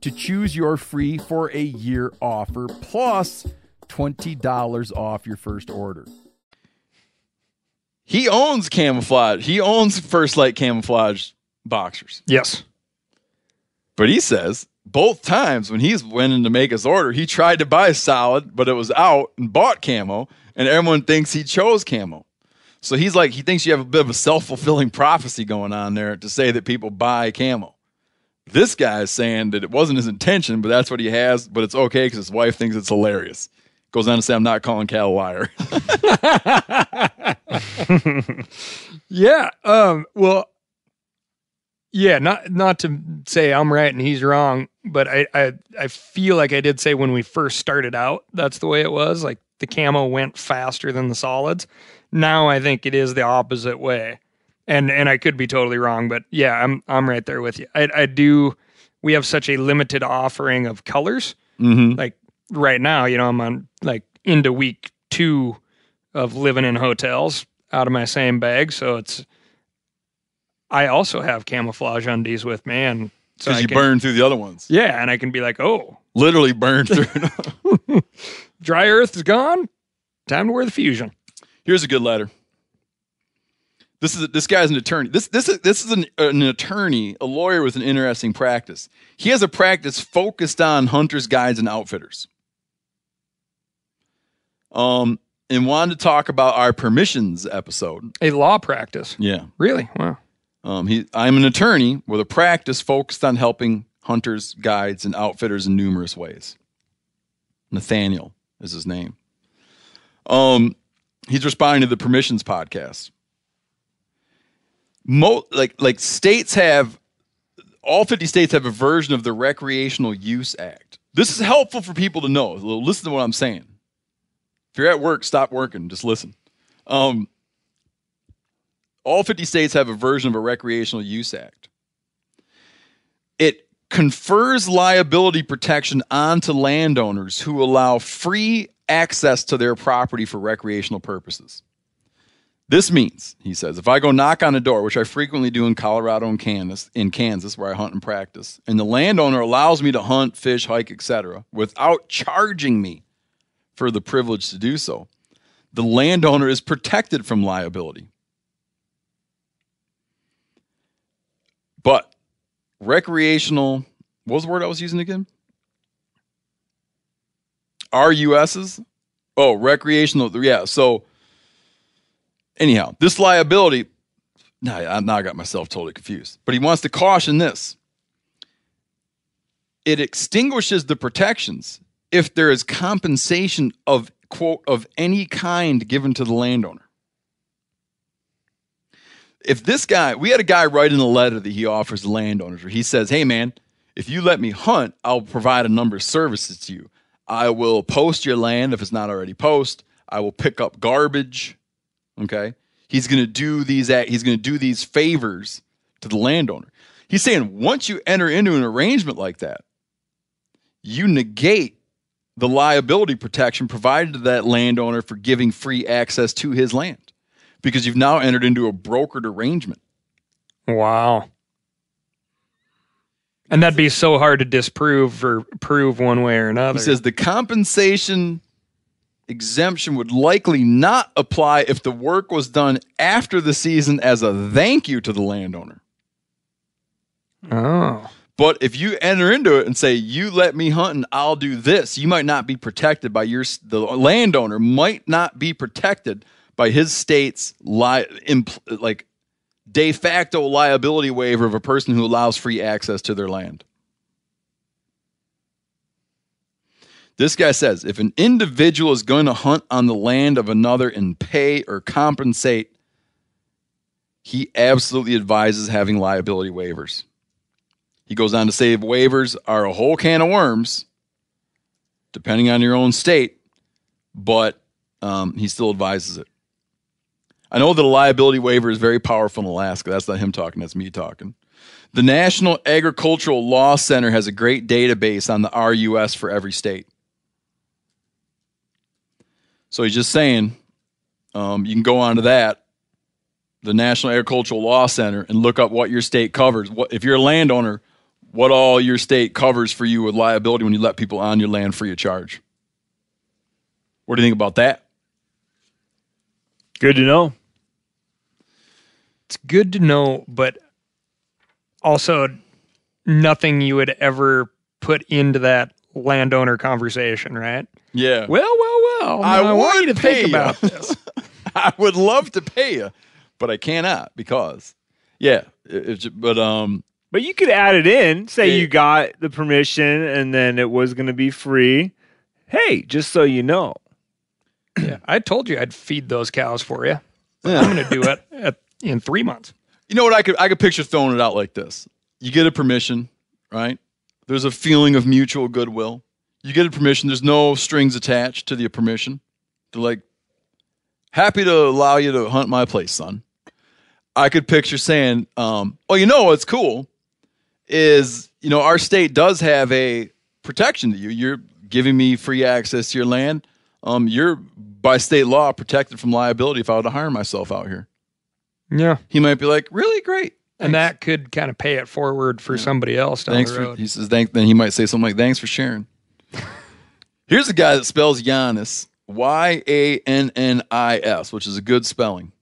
to choose your free for a year offer plus $20 off your first order. He owns camouflage. He owns First Lite camouflage boxers. Yes. But he says both times when he's went in to make his order, he tried to buy solid, but it was out and bought camo, and everyone thinks he chose camo. So he's like, he thinks you have a bit of a self fulfilling prophecy going on there to say that people buy camo. This guy is saying that it wasn't his intention, but that's what he has, but it's okay because his wife thinks it's hilarious. Goes on to say, I'm not calling Cal a liar. [laughs] Yeah. Um, well, yeah, not not to say I'm right and he's wrong, but I, I I feel like I did say when we first started out, that's the way it was. Like the camo went faster than the solids. Now I think it is the opposite way. And and I could be totally wrong, but yeah, I'm I'm right there with you. I I do we have such a limited offering of colors. mm-hmm. Like right now, you know, I'm on like into week two of living in hotels out of my same bag. So it's I also have camouflage undies with me and so Because I you can, burn through the other ones. Yeah, and I can be like, oh, Literally burn through. [laughs] dry earth is gone. Time to wear the fusion. Here's a good letter. This is this guy's an attorney. This this is this is an, an attorney, a lawyer with an interesting practice. He has a practice focused on hunters, guides, and outfitters. Um, and wanted to talk about our permissions episode. A law practice. Yeah. Really? Wow. Um, he, I'm an attorney with a practice focused on helping hunters, guides, and outfitters in numerous ways. Nathaniel is his name. Um, he's responding to the permissions podcast. Mo- like like states have all 50 states have a version of the Recreational Use Act. This is helpful for people to know. Listen to what I'm saying. If you're at work, stop working. Just listen. Um, all 50 states have a version of a Recreational Use Act. It confers liability protection onto landowners who allow free access to their property for recreational purposes. This means, he says, if I go knock on a door, which I frequently do in Colorado and Kansas, in Kansas where I hunt and practice, and the landowner allows me to hunt, fish, hike, etc., without charging me for the privilege to do so, the landowner is protected from liability. But recreational, what was the word I was using again? RUSs? Oh, recreational. Yeah. So, anyhow, this liability now, I, now I got myself totally confused. But he wants to caution this it extinguishes the protections if there is compensation of, quote, of any kind given to the landowner. If this guy, we had a guy write in a letter that he offers the landowners where he says, Hey, man, if you let me hunt, I'll provide a number of services to you. I will post your land if it's not already post. I will pick up garbage. Okay. He's going to do these he's going to do these favors to the landowner. He's saying once you enter into an arrangement like that, you negate the liability protection provided to that landowner for giving free access to his land because you've now entered into a brokered arrangement. Wow. And that'd be so hard to disprove or prove one way or another. He says the compensation exemption would likely not apply if the work was done after the season as a thank you to the landowner. oh. But if you enter into it and say, "You let me hunt and I'll do this," you might not be protected by your the landowner might not be protected by his state's li- impl- like de facto liability waiver of a person who allows free access to their land. This guy says if an individual is going to hunt on the land of another and pay or compensate, he absolutely advises having liability waivers. He goes on to say waivers are a whole can of worms, depending on your own state, but um, he still advises it. I know that a liability waiver is very powerful in Alaska. That's not him talking, that's me talking. The National Agricultural Law Center has a great database on the RUS for every state. So he's just saying um, you can go on to that, the National Agricultural Law Center, and look up what your state covers. What if you're a landowner? What all your state covers for you with liability when you let people on your land free of charge? What do you think about that? Good to know. It's good to know, but also nothing you would ever put into that landowner conversation, right? Yeah. Well, well, well. I I, want you to pay think you. about this. [laughs] I would love to pay you, but I cannot because, yeah. It, it- but um, But you could add it in. Say Yeah. you got the permission and then it was going to be free. Hey, just so you know. yeah, I told you I'd feed those cows for you. I'm going to do it at, in three months. You know what I could I could picture throwing it out like this. You get a permission, right? There's a feeling of mutual goodwill. You get a permission, there's no strings attached to the permission. They're like, happy to allow you to hunt my place, son. I could picture saying, um, oh, you know what's cool is, you know, our state does have a protection to you. You're giving me free access to your land. Um, you're by state law protected from liability if I were to harm myself out here. Yeah. He might be like, really great. And that could kind of pay it forward for somebody else down Thanks the for. road. He says thank. Then he might say something like, "Thanks for sharing." Here's a guy that spells Janis Y A N N I S, which is a good spelling.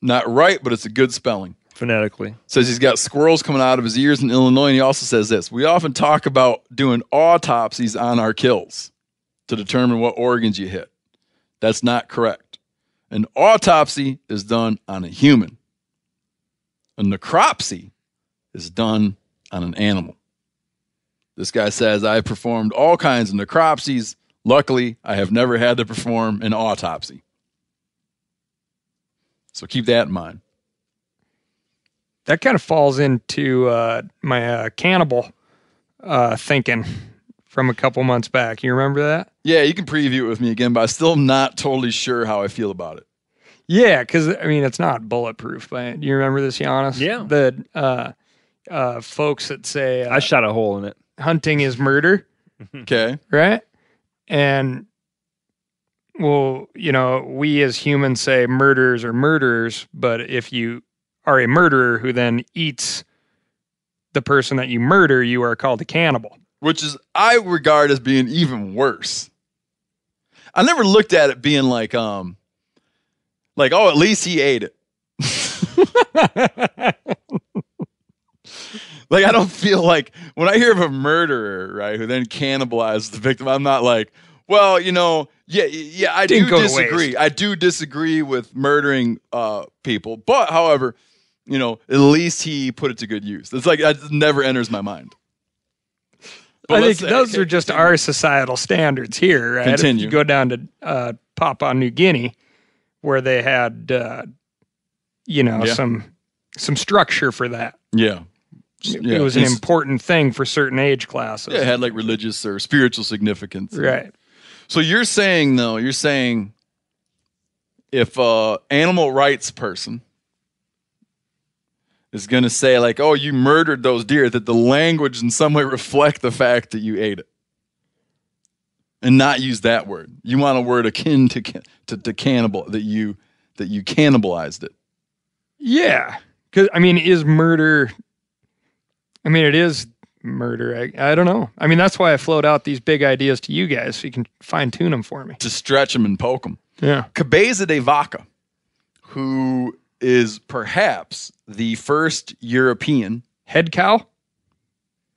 Not right, but it's a good spelling. Phonetically. Says he's got squirrels coming out of his ears in Illinois, and he also says this: We often talk about doing autopsies on our kills to determine what organs you hit. That's not correct. An autopsy is done on a human. A necropsy is done on an animal. This guy says, I performed all kinds of necropsies. Luckily, I have never had to perform an autopsy. So keep that in mind. that kind of falls into uh, my uh, cannibal uh, thinking from a couple months back. You remember that? Yeah, you can preview it with me again, but I'm still not totally sure how I feel about it. Yeah, because I mean it's not bulletproof. But do you remember this, Janis? Yeah. The uh, uh, folks that say uh, I shot a hole in it. hunting is murder, Okay. right? And well, you know, we as humans say murderers are murderers, but if you are a murderer who then eats the person that you murder, you are called a cannibal. Which is, I regard as being even worse. I never looked at it being like, um, like, oh, at least he ate it. [laughs] like, I don't feel like when I hear of a murderer, right, who then cannibalizes the victim, I'm not like, well, you know, yeah, yeah, I Didn't do disagree. I do disagree with murdering uh, people, but however, You know, at least he put it to good use. It's like that never enters my mind. But I think say- those okay, are just continue. our societal standards here. Right? If Continue. you go down to uh, Papua New Guinea, where they had, uh, you know, Yeah. some some structure for that. Yeah. It was an important thing for certain age classes. Yeah, it had like religious or spiritual significance. right. So you're saying though, you're saying if a animal rights person is going to say like, "Oh, you murdered those deer," that the language in some way reflect the fact that you ate it, and not use that word. You want a word akin to to, to cannibal that you that you cannibalized it. Yeah, because I mean, is murder? I mean, it is murder. I, I don't know. I mean, that's why I float out these big ideas to you guys so you can fine tune them for me. to stretch them and poke them. Yeah. Cabeza de Vaca, who is perhaps the first European Head cow.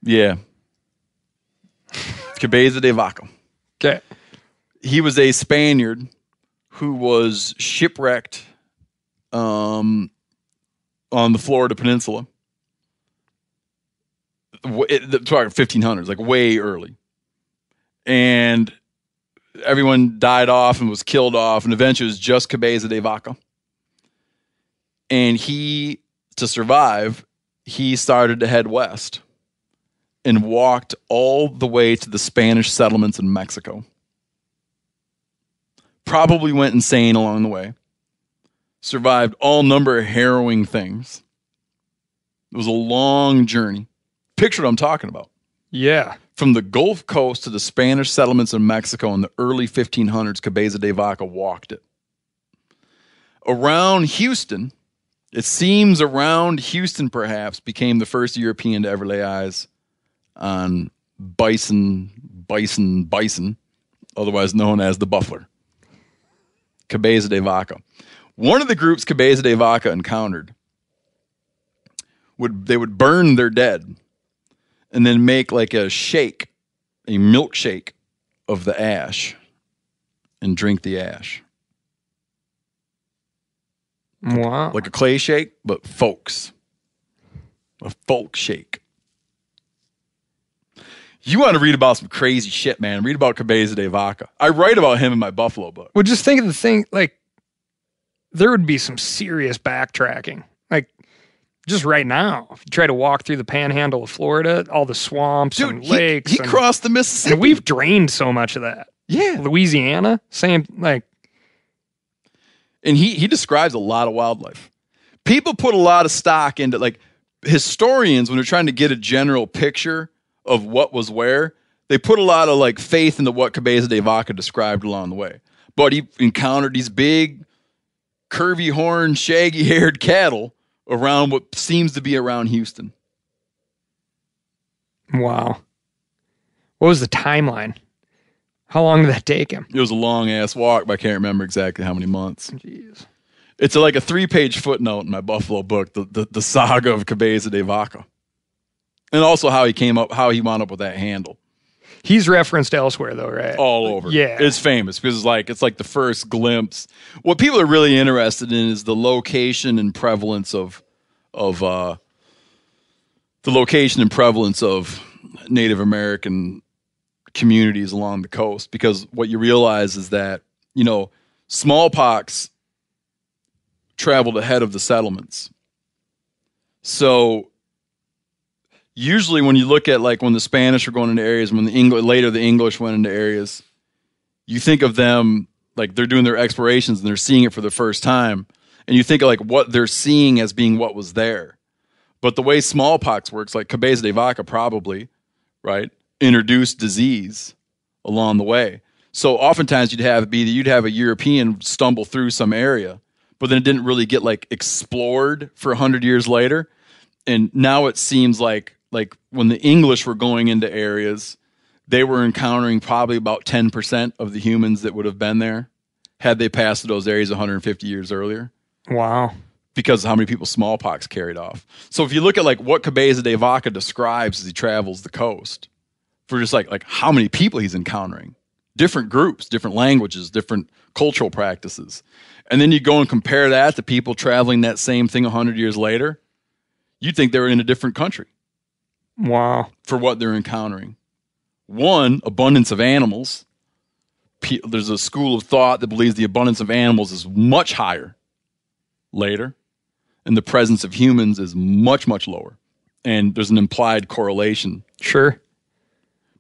Yeah. [laughs] Cabeza de Vaca. Okay. He was a Spaniard who was shipwrecked um, on the Florida Peninsula. It- the- Talking 1500s, like way early. And everyone died off and was killed off, and eventually it was just Cabeza de Vaca. And he, to survive, he started to head west and walked all the way to the Spanish settlements in Mexico. Probably went insane along the way. Survived all number of harrowing things. It was a long journey. Picture what I'm talking about. Yeah. From the Gulf Coast to the Spanish settlements in Mexico in the early 1500s, Cabeza de Vaca walked it. Around Houston, it seems around Houston perhaps became the first European to ever lay eyes on bison, bison, bison, otherwise known as the buffler. Cabeza de Vaca. One of the groups Cabeza de Vaca encountered would they would burn their dead and then make like a shake, a milkshake of the ash and drink the ash. Wow. Like a clay shake, but folks. A folk shake. You want to read about some crazy shit, man. Read about Cabeza de Vaca. I write about him in my Buffalo book. Well, just think of the thing. Like, there would be some serious backtracking. Just right now, if you try to walk through the panhandle of Florida, all the swamps Dude, and he, lakes, he and, crossed the Mississippi. and we've drained so much of that. yeah. Louisiana, same. Like, and he he describes a lot of wildlife. People put a lot of stock into like historians when they're trying to get a general picture of what was where. They put a lot of like faith into what Cabeza de Vaca described along the way. But he encountered these big, curvy horned, shaggy haired cattle around what seems to be around Houston. wow. What was the timeline? How long did that take him? It was a long ass walk, but I can't remember exactly how many months. Jeez. It's like a three page footnote in my Buffalo book, the, the, the saga of Cabeza de Vaca. And also how he came up, how he wound up with that handle. He's referenced elsewhere, though, right? all over. Yeah. it's famous because it's like it's like the first glimpse. What people are really interested in is the location and prevalence of of uh, the location and prevalence of Native American communities along the coast. Because what you realize is that you know smallpox traveled ahead of the settlements. So usually when you look at like when the Spanish were going into areas, when the English later the English went into areas, you think of them like they're doing their explorations and they're seeing it for the first time, and you think of like what they're seeing as being what was there. But the way smallpox works, like Cabeza de Vaca probably, right, introduced disease along the way. So oftentimes you'd have be that you'd have a European stumble through some area, but then it didn't really get like explored for a hundred years later. And now it seems like like when the English were going into areas, they were encountering probably about 10% of the humans that would have been there had they passed those areas 150 years earlier Wow. because of how many people smallpox carried off. So if you look at like what Cabeza de Vaca describes as he travels the coast, for just like like how many people he's encountering, different groups, different languages, different cultural practices. And then you go and compare that to people traveling that same thing 100 years later, you'd think they were in a different country Wow. for what they're encountering. One, abundance of animals. There's a school of thought that believes the abundance of animals is much higher later, and the presence of humans is much, much lower. And there's an implied correlation Sure.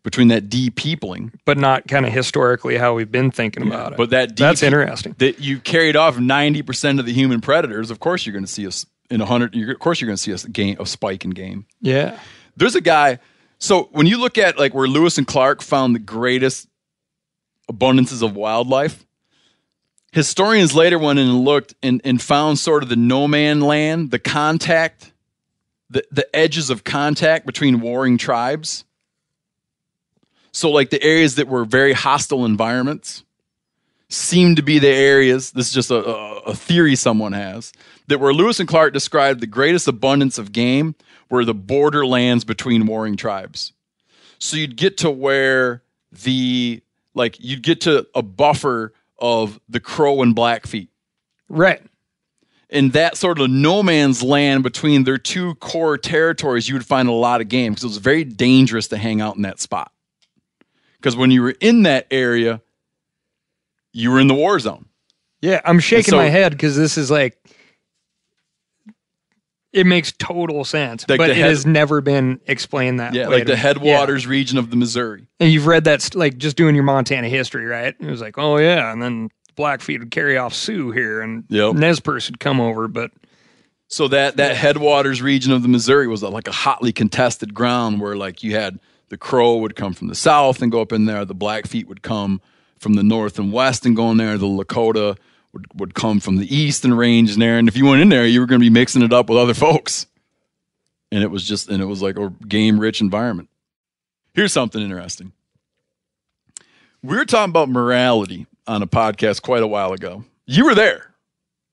between that de-peopling, But not kind of historically how we've been thinking about it. but that That's interesting. that you carried off 90% of the human predators. Of course, you're going to see us in a hundred. You're, of course, you're going to see us game a spike in game. Yeah. There's a guy. So when you look at like where Lewis and Clark found the greatest abundances of wildlife, historians later went in and looked and, and found sort of the no man land, the contact, the, the edges of contact between warring tribes. So like the areas that were very hostile environments seem to be the areas, this is just a, a, a theory someone has, that where Lewis and Clark described the greatest abundance of game were the borderlands between warring tribes. So you'd get to where the like you'd get to a buffer of the crow and blackfeet. Right. In that sort of no man's land between their two core territories, you would find a lot of game because it was very dangerous to hang out in that spot. Because when you were in that area, you were in the war zone. Yeah. I'm shaking so- my head because this is like, it makes total sense, Like but it head- has never been explained that Yeah, way. like to the me. headwaters region of the Missouri. And you've read that, st- like just doing your Montana history, right? It was like, oh, yeah. And then Blackfeet would carry off Sioux here and Yep. Nez Perce would come over. But So that that headwaters region of the Missouri was like a hotly contested ground where like you had the Crow would come from the south and go up in there, the Blackfeet would come from the north and west and go in there, the Lakota would, would come from the east and range in there. And if you went in there, you were going to be mixing it up with other folks. And it was just and it was like a game rich environment. Here's something interesting. We were talking about morality on a podcast quite a while ago. You were there,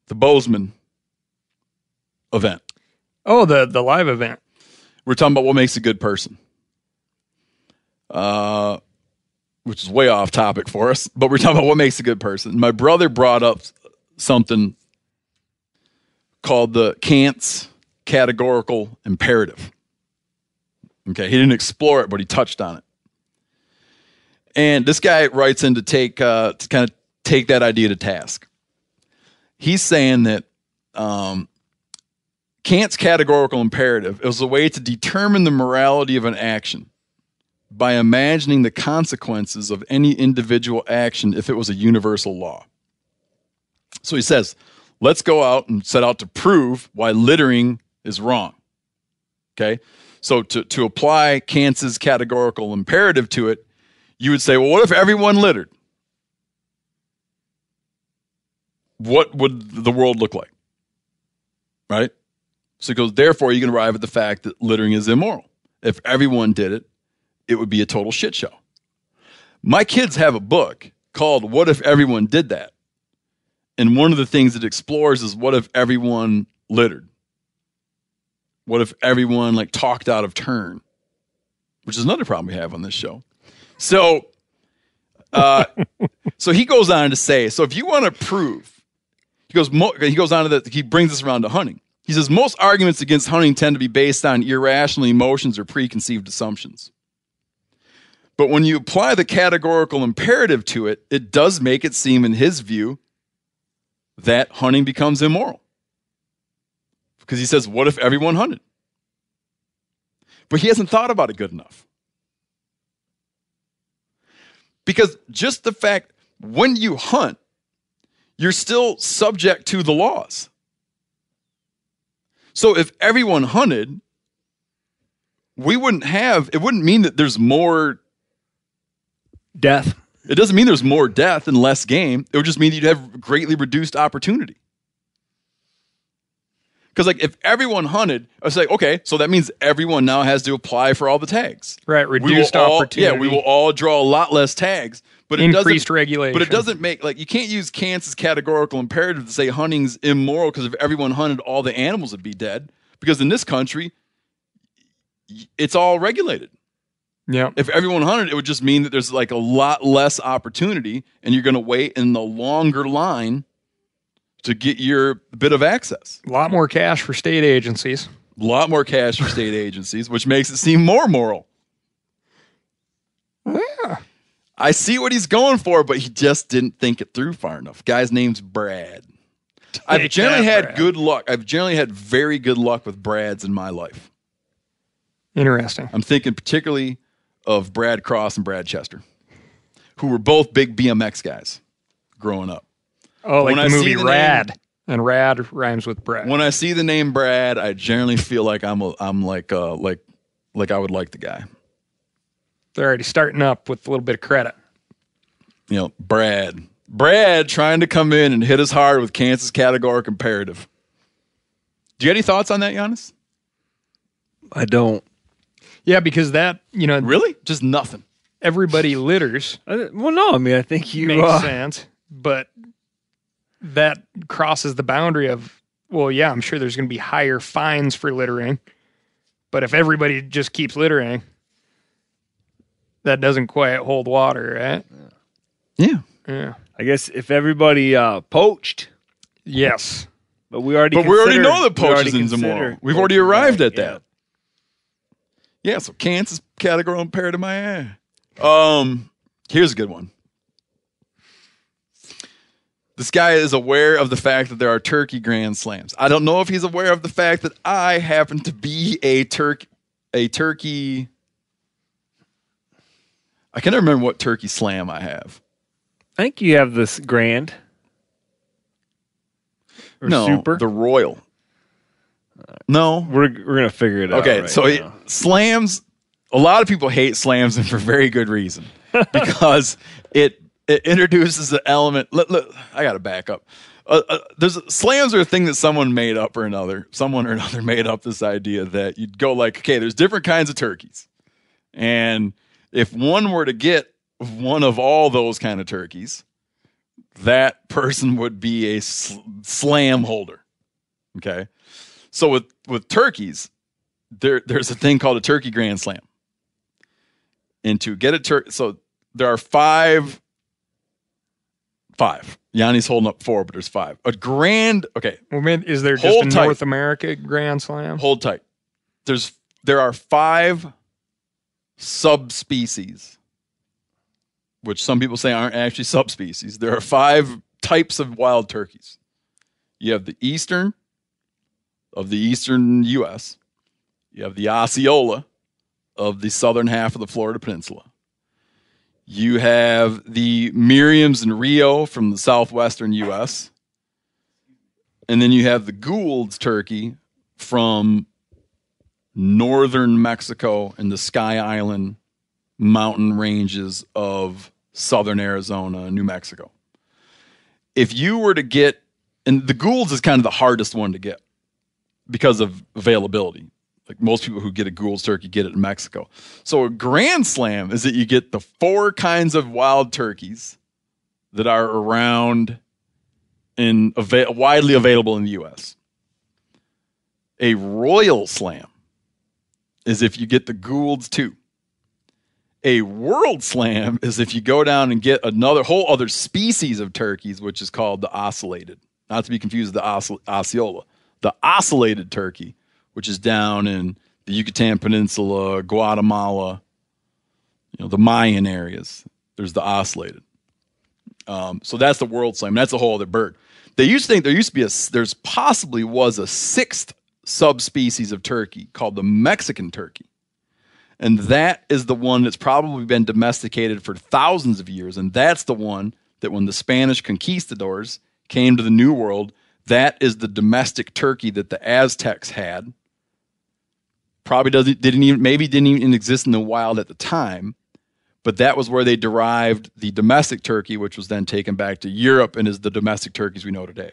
the Bozeman event. oh, the, the live event. We're talking about what makes a good person. Uh, which is way off topic for us, but we're talking about what makes a good person. My brother brought up something called the Kant's categorical imperative. Okay, he didn't explore it, but he touched on it. And this guy writes in to take uh, to kind of take that idea to task. He's saying that um, Kant's categorical imperative is a way to determine the morality of an action by imagining the consequences of any individual action if it was a universal law. So he says, let's go out and set out to prove why littering is wrong. Okay? So to, to apply Kant's categorical imperative to it, you would say, well, what if everyone littered? What would the world look like? Right? So he goes, therefore, you can arrive at the fact that littering is immoral. If everyone did it, it would be a total shit show. My kids have a book called What If Everyone Did That? And one of the things it explores is what if everyone littered? What if everyone like talked out of turn? Which is another problem we have on this show. So uh [laughs] so he goes on to say, so if you want to prove he goes he goes on to that he brings this around to hunting. He says most arguments against hunting tend to be based on irrational emotions or preconceived assumptions. But when you apply the categorical imperative to it, it does make it seem, in his view, that hunting becomes immoral. Because he says, What if everyone hunted? But he hasn't thought about it good enough. Because just the fact when you hunt, you're still subject to the laws. So if everyone hunted, we wouldn't have, it wouldn't mean that there's more Death. it doesn't mean there's more death and less game. It would just mean you'd have greatly reduced opportunity. Because like if everyone hunted, I was like, okay, so that means everyone now has to apply for all the tags. Right. Reduced all- opportunity. Yeah, we will all draw a lot less tags. But it Increased doesn't, regulation. But it doesn't make like you can't use Kant's categorical imperative to say hunting's immoral because if everyone hunted, all the animals would be dead. Because in this country, it's all regulated. Yeah. If everyone hunted, it would just mean that there's like a lot less opportunity and you're going to wait in the longer line to get your bit of access. A lot more cash for state agencies. A lot more cash for state [laughs] agencies, which makes it seem more moral. Yeah. I see what he's going for, but he just didn't think it through far enough. Guy's name's Brad. I've generally that, had Brad. good luck. I've generally had very good luck with Brads in my life. Interesting. I'm thinking particularly of Brad Cross and Brad Chester, who were both big BMX guys growing up. Oh, like When the I see movie the name- Rad. and Rad rhymes with Brad. When I see the name Brad, I generally feel like I'm a, I'm like uh like like I would like the guy. They're already starting up with a little bit of credit. You know, Brad. Brad trying to come in and hit us hard with Kant's categoric imperative. Do you have any thoughts on that, Janis? I don't. Yeah, because that, you know, Really? Just nothing. everybody [laughs] litters well, no. I mean, I think you. makes uh, sense, but that crosses the boundary of, well, yeah, I'm sure there's going to be higher fines for littering, but if everybody just keeps littering, that doesn't quite hold water, right? Yeah. Yeah. I guess if everybody uh, poached, Yes. but we already. But we already know that we already poaching's immoral. We've already arrived at that. Yeah, so Kant's categorical imperative my ass. Um, here's a good one. This guy is aware of the fact that there are turkey grand slams. I don't know if he's aware of the fact that I happen to be a turkey a turkey I can't remember what turkey slam I have. I think you have this grand. Or no, super. the royal. No, we're we're gonna figure it out. Okay, right so it, slams. A lot of people hate slams, and [laughs] for very good reason, because it it introduces the element. Look, look I got to back up. Uh, uh, there's slams are a thing that someone made up or another. Someone or another [laughs] made up this idea that you'd go like, okay, there's different kinds of turkeys, and if one were to get one of all those kind of turkeys, that person would be a sl- slam holder. Okay. So with with turkeys, there there's a thing called a turkey grand slam. And to get a turkey, so there are five. Five. Yanni's holding up four, but there's five. A grand. Okay, Well, man, is there just Hold a tight. North America Grand Slam? hold tight. There's there are five subspecies, which some people say aren't actually subspecies. There are five types of wild turkeys. You have the eastern of the eastern U.S. You have the Osceola of the southern half of the Florida Peninsula. You have the Merriam's and Rio from the southwestern U.S. And then you have the Gould's turkey from northern Mexico and the Sky Island mountain ranges of southern Arizona New Mexico. If you were to get, and the Gould's is kind of the hardest one to get because of availability. Like most people who get a Gould's turkey get it in Mexico. So a grand slam is that you get the four kinds of wild turkeys that are around and widely available in the U.S. A royal slam is if you get the Gould's too. A world slam is if you go down and get another whole other species of turkeys, which is called the ocellated. Not to be confused with the Osce- Osceola. The ocellated turkey, which is down in the Yucatan Peninsula, Guatemala, you know, the Mayan areas. There's the ocellated. Um, so that's the world slam. That's a whole other bird. They used to think there used to be a there's possibly was a sixth subspecies of turkey called the Mexican turkey. And that is the one that's probably been domesticated for thousands of years. And that's the one that when the Spanish conquistadors came to the New World, that is the domestic turkey that the Aztecs had. Probably doesn't didn't even maybe didn't even exist in the wild at the time but that was where they derived the domestic turkey, which was then taken back to Europe and is the domestic turkeys we know today.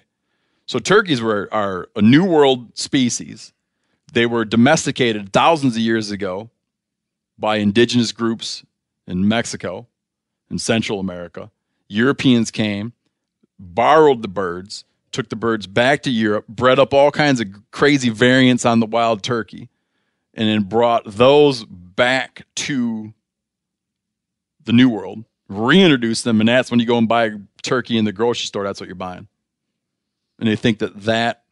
So turkeys were are a new world species. They were domesticated thousands of years ago by indigenous groups in Mexico in Central America. Europeans came, borrowed the birds, took the birds back to Europe, bred up all kinds of crazy variants on the wild turkey, and then brought those back to the New World, reintroduced them, and that's when you go and buy a turkey in the grocery store. That's what you're buying, and they think that that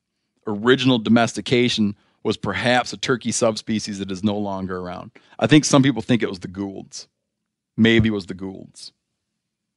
original domestication was perhaps a turkey subspecies that is no longer around. I think some people think it was the Goulds. Maybe it was the Goulds.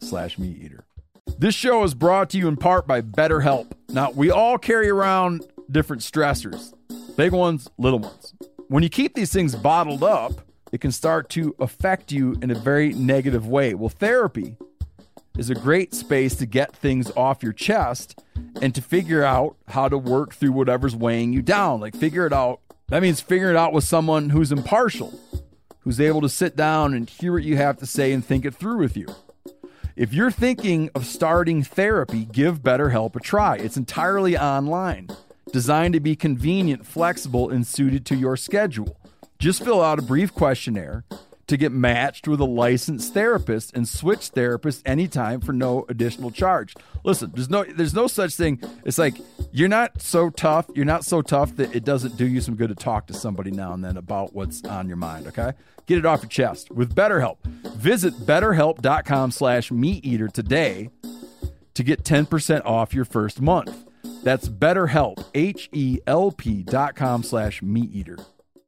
slash meat eater. This show is brought to you in part by BetterHelp. Now, we all carry around different stressors, big ones, little ones. When you keep these things bottled up, it can start to affect you in a very negative way. Well, therapy is a great space to get things off your chest and to figure out how to work through whatever's weighing you down. Like, figure it out. That means figure it out with someone who's impartial, who's able to sit down and hear what you have to say and think it through with you. If you're thinking of starting therapy, give BetterHelp a try. It's entirely online, designed to be convenient, flexible, and suited to your schedule. Just fill out a brief questionnaire to get matched with a licensed therapist and switch therapists anytime for no additional charge. Listen, there's no there's no such thing. It's like you're not so tough, you're not so tough that it doesn't do you some good to talk to somebody now and then about what's on your mind, okay? Get it off your chest with BetterHelp. Visit betterhelp.com slash meateater today to get 10% off your first month. That's BetterHelp, H-E-L-P dot com slash meateater.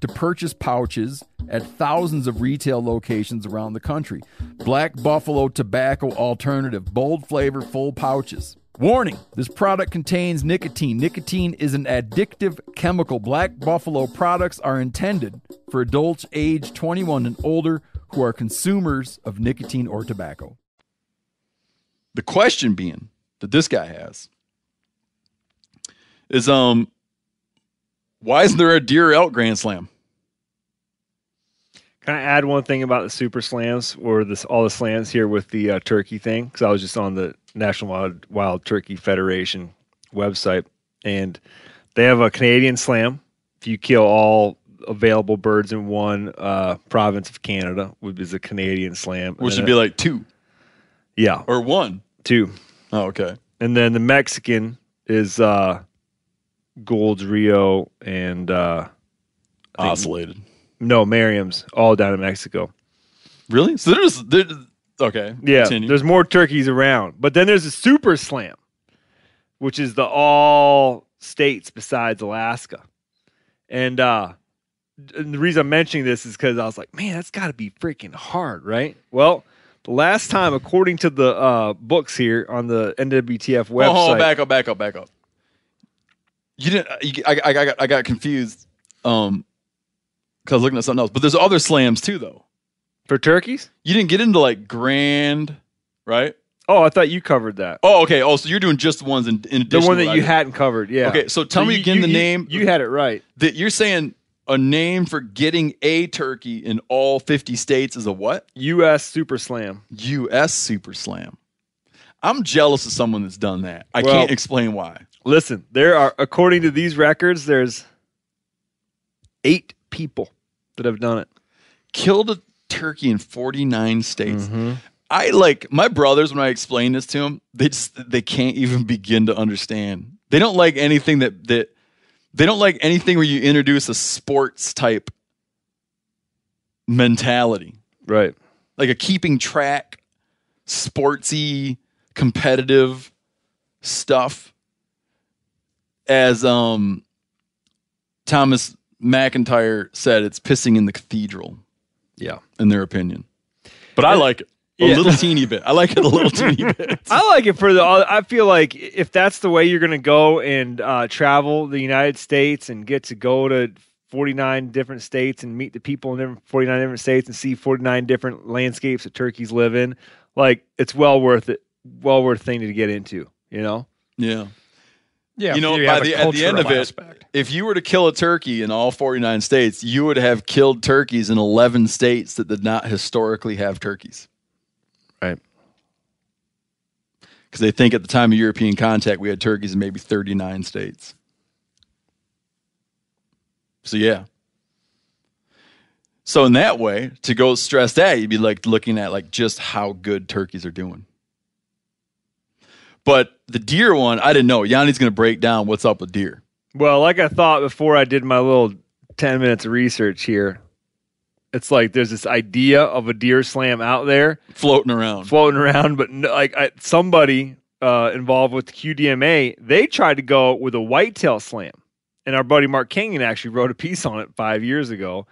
to purchase pouches at thousands of retail locations around the country. Black Buffalo Tobacco Alternative, bold flavor, full pouches. Warning this product contains nicotine. Nicotine is an addictive chemical. Black Buffalo products are intended for adults age 21 and older who are consumers of nicotine or tobacco. The question being that this guy has is um why isn't there a deer elk grand slam? Can I add one thing about the super slams or this all the slams here with the uh, turkey thing? Because I was just on the National Wild, Wild Turkey Federation website, and they have a Canadian slam. If you kill all available birds in one uh, province of Canada, which is a Canadian slam, Which would be like two yeah, or one. two. Oh, okay. And then the Mexican is uh, Gould's Rio and uh, I think- Ocellated. no Merriam's, all down in Mexico. Really? So there's there, okay. Yeah, continue. there's more turkeys around. But then there's a super slam, which is the all states besides Alaska. And uh the reason I'm mentioning this is because I was like, man, that's got to be freaking hard, right? Well, the last time, according to the uh, books here on the NWTF website, Oh, back up, back up, back up. You didn't. You, I, I, I got I got confused. Um, because looking at something else. But there's other slams too, though. For turkeys? You didn't get into like grand, right? Oh, I thought you covered that. Oh, okay. Oh, so you're doing just the ones in, in addition. The one that you hadn't covered, yeah. Okay, so tell me you- again you- the name. You had it right. that you're saying a name for getting a turkey in all 50 states is a what? U.S. Super Slam. U.S. Super Slam. I'm jealous of someone that's done that. I Well- can't explain why. Listen, there are, according to these records, there's eight people that have done it. Killed a turkey in 49 states. Mm-hmm. I like my brothers when I explain this to them, they just they can't even begin to understand. They don't like anything that that they don't like anything where you introduce a sports type mentality. Right. Like a keeping track, sportsy, competitive stuff. As um Thomas McIntyre said, it's pissing in the cathedral, Yeah. in their opinion. But I like it. A Yeah. little teeny bit. I like it a little teeny [laughs] bit. I like it for the. I feel like if that's the way you're going to go and uh, travel the United States and get to go to 49 different states and meet the people in different 49 different states and see 49 different landscapes that turkeys live in, like it's well worth it. Well worth thing to get into. You know. Yeah. Yeah, you know, you by the, at the end of it, aspect. if you were to kill a turkey in all 49 states, you would have killed turkeys in 11 states that did not historically have turkeys. Right. Because they think at the time of European contact, we had turkeys in maybe 39 states. So, yeah. So, in that way, to go stress that, you'd be like looking at like just how good turkeys are doing. But the deer one, I didn't know. Yanni's going to break down what's up with deer. Well, like I thought before I did my little 10 minutes of research here, it's like there's this idea of a deer slam out there floating around. floating around, but no, like I, somebody uh, involved with QDMA, they tried to go with a whitetail slam. And our buddy Mark Kenyon actually wrote a piece on it five years ago,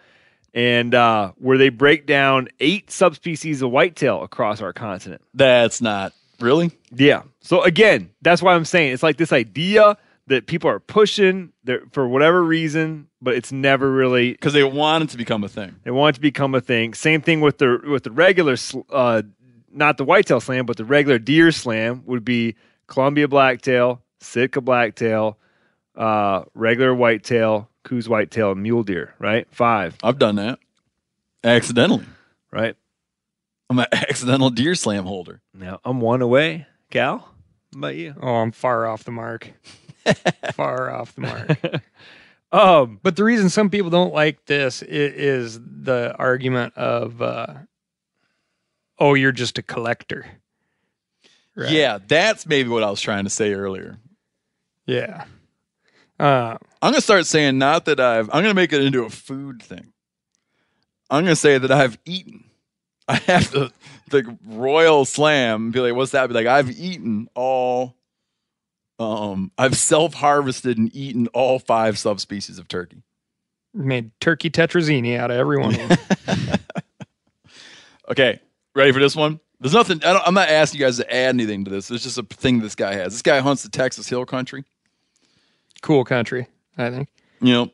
and uh, where they break down eight subspecies of whitetail across our continent. That's not really. Yeah. So again, that's why I'm saying it's like this idea that people are pushing there for whatever reason, but it's never really because they want it to become a thing. They want it to become a thing. Same thing with the with the regular, uh, not the whitetail slam, but the regular deer slam would be Columbia blacktail, Sitka blacktail, uh, regular whitetail, Coues whitetail, and mule deer. Right, five. I've done that accidentally. Right. I'm an [laughs] accidental deer slam holder. Now I'm one away. Cal, how about you? Oh, I'm far off the mark. [laughs] far off the mark. [laughs] Um, but the reason some people don't like this i- is the argument of, uh, oh, you're just a collector. Right. Yeah, that's maybe what I was trying to say earlier. Yeah. Uh, I'm gonna start saying not that I've. I'm gonna make it into a food thing. I'm gonna say that I've eaten. I have the the royal slam. Be like, what's that? Be like, I've eaten all. Um, I've self harvested and eaten all five subspecies of turkey. made turkey tetrazzini out of every one of them. [laughs] Okay, ready for this one? There's nothing. I don't, I'm not asking you guys to add anything to this. It's just a thing this guy has. This guy hunts the Texas Hill Country. cool country, I think. You know,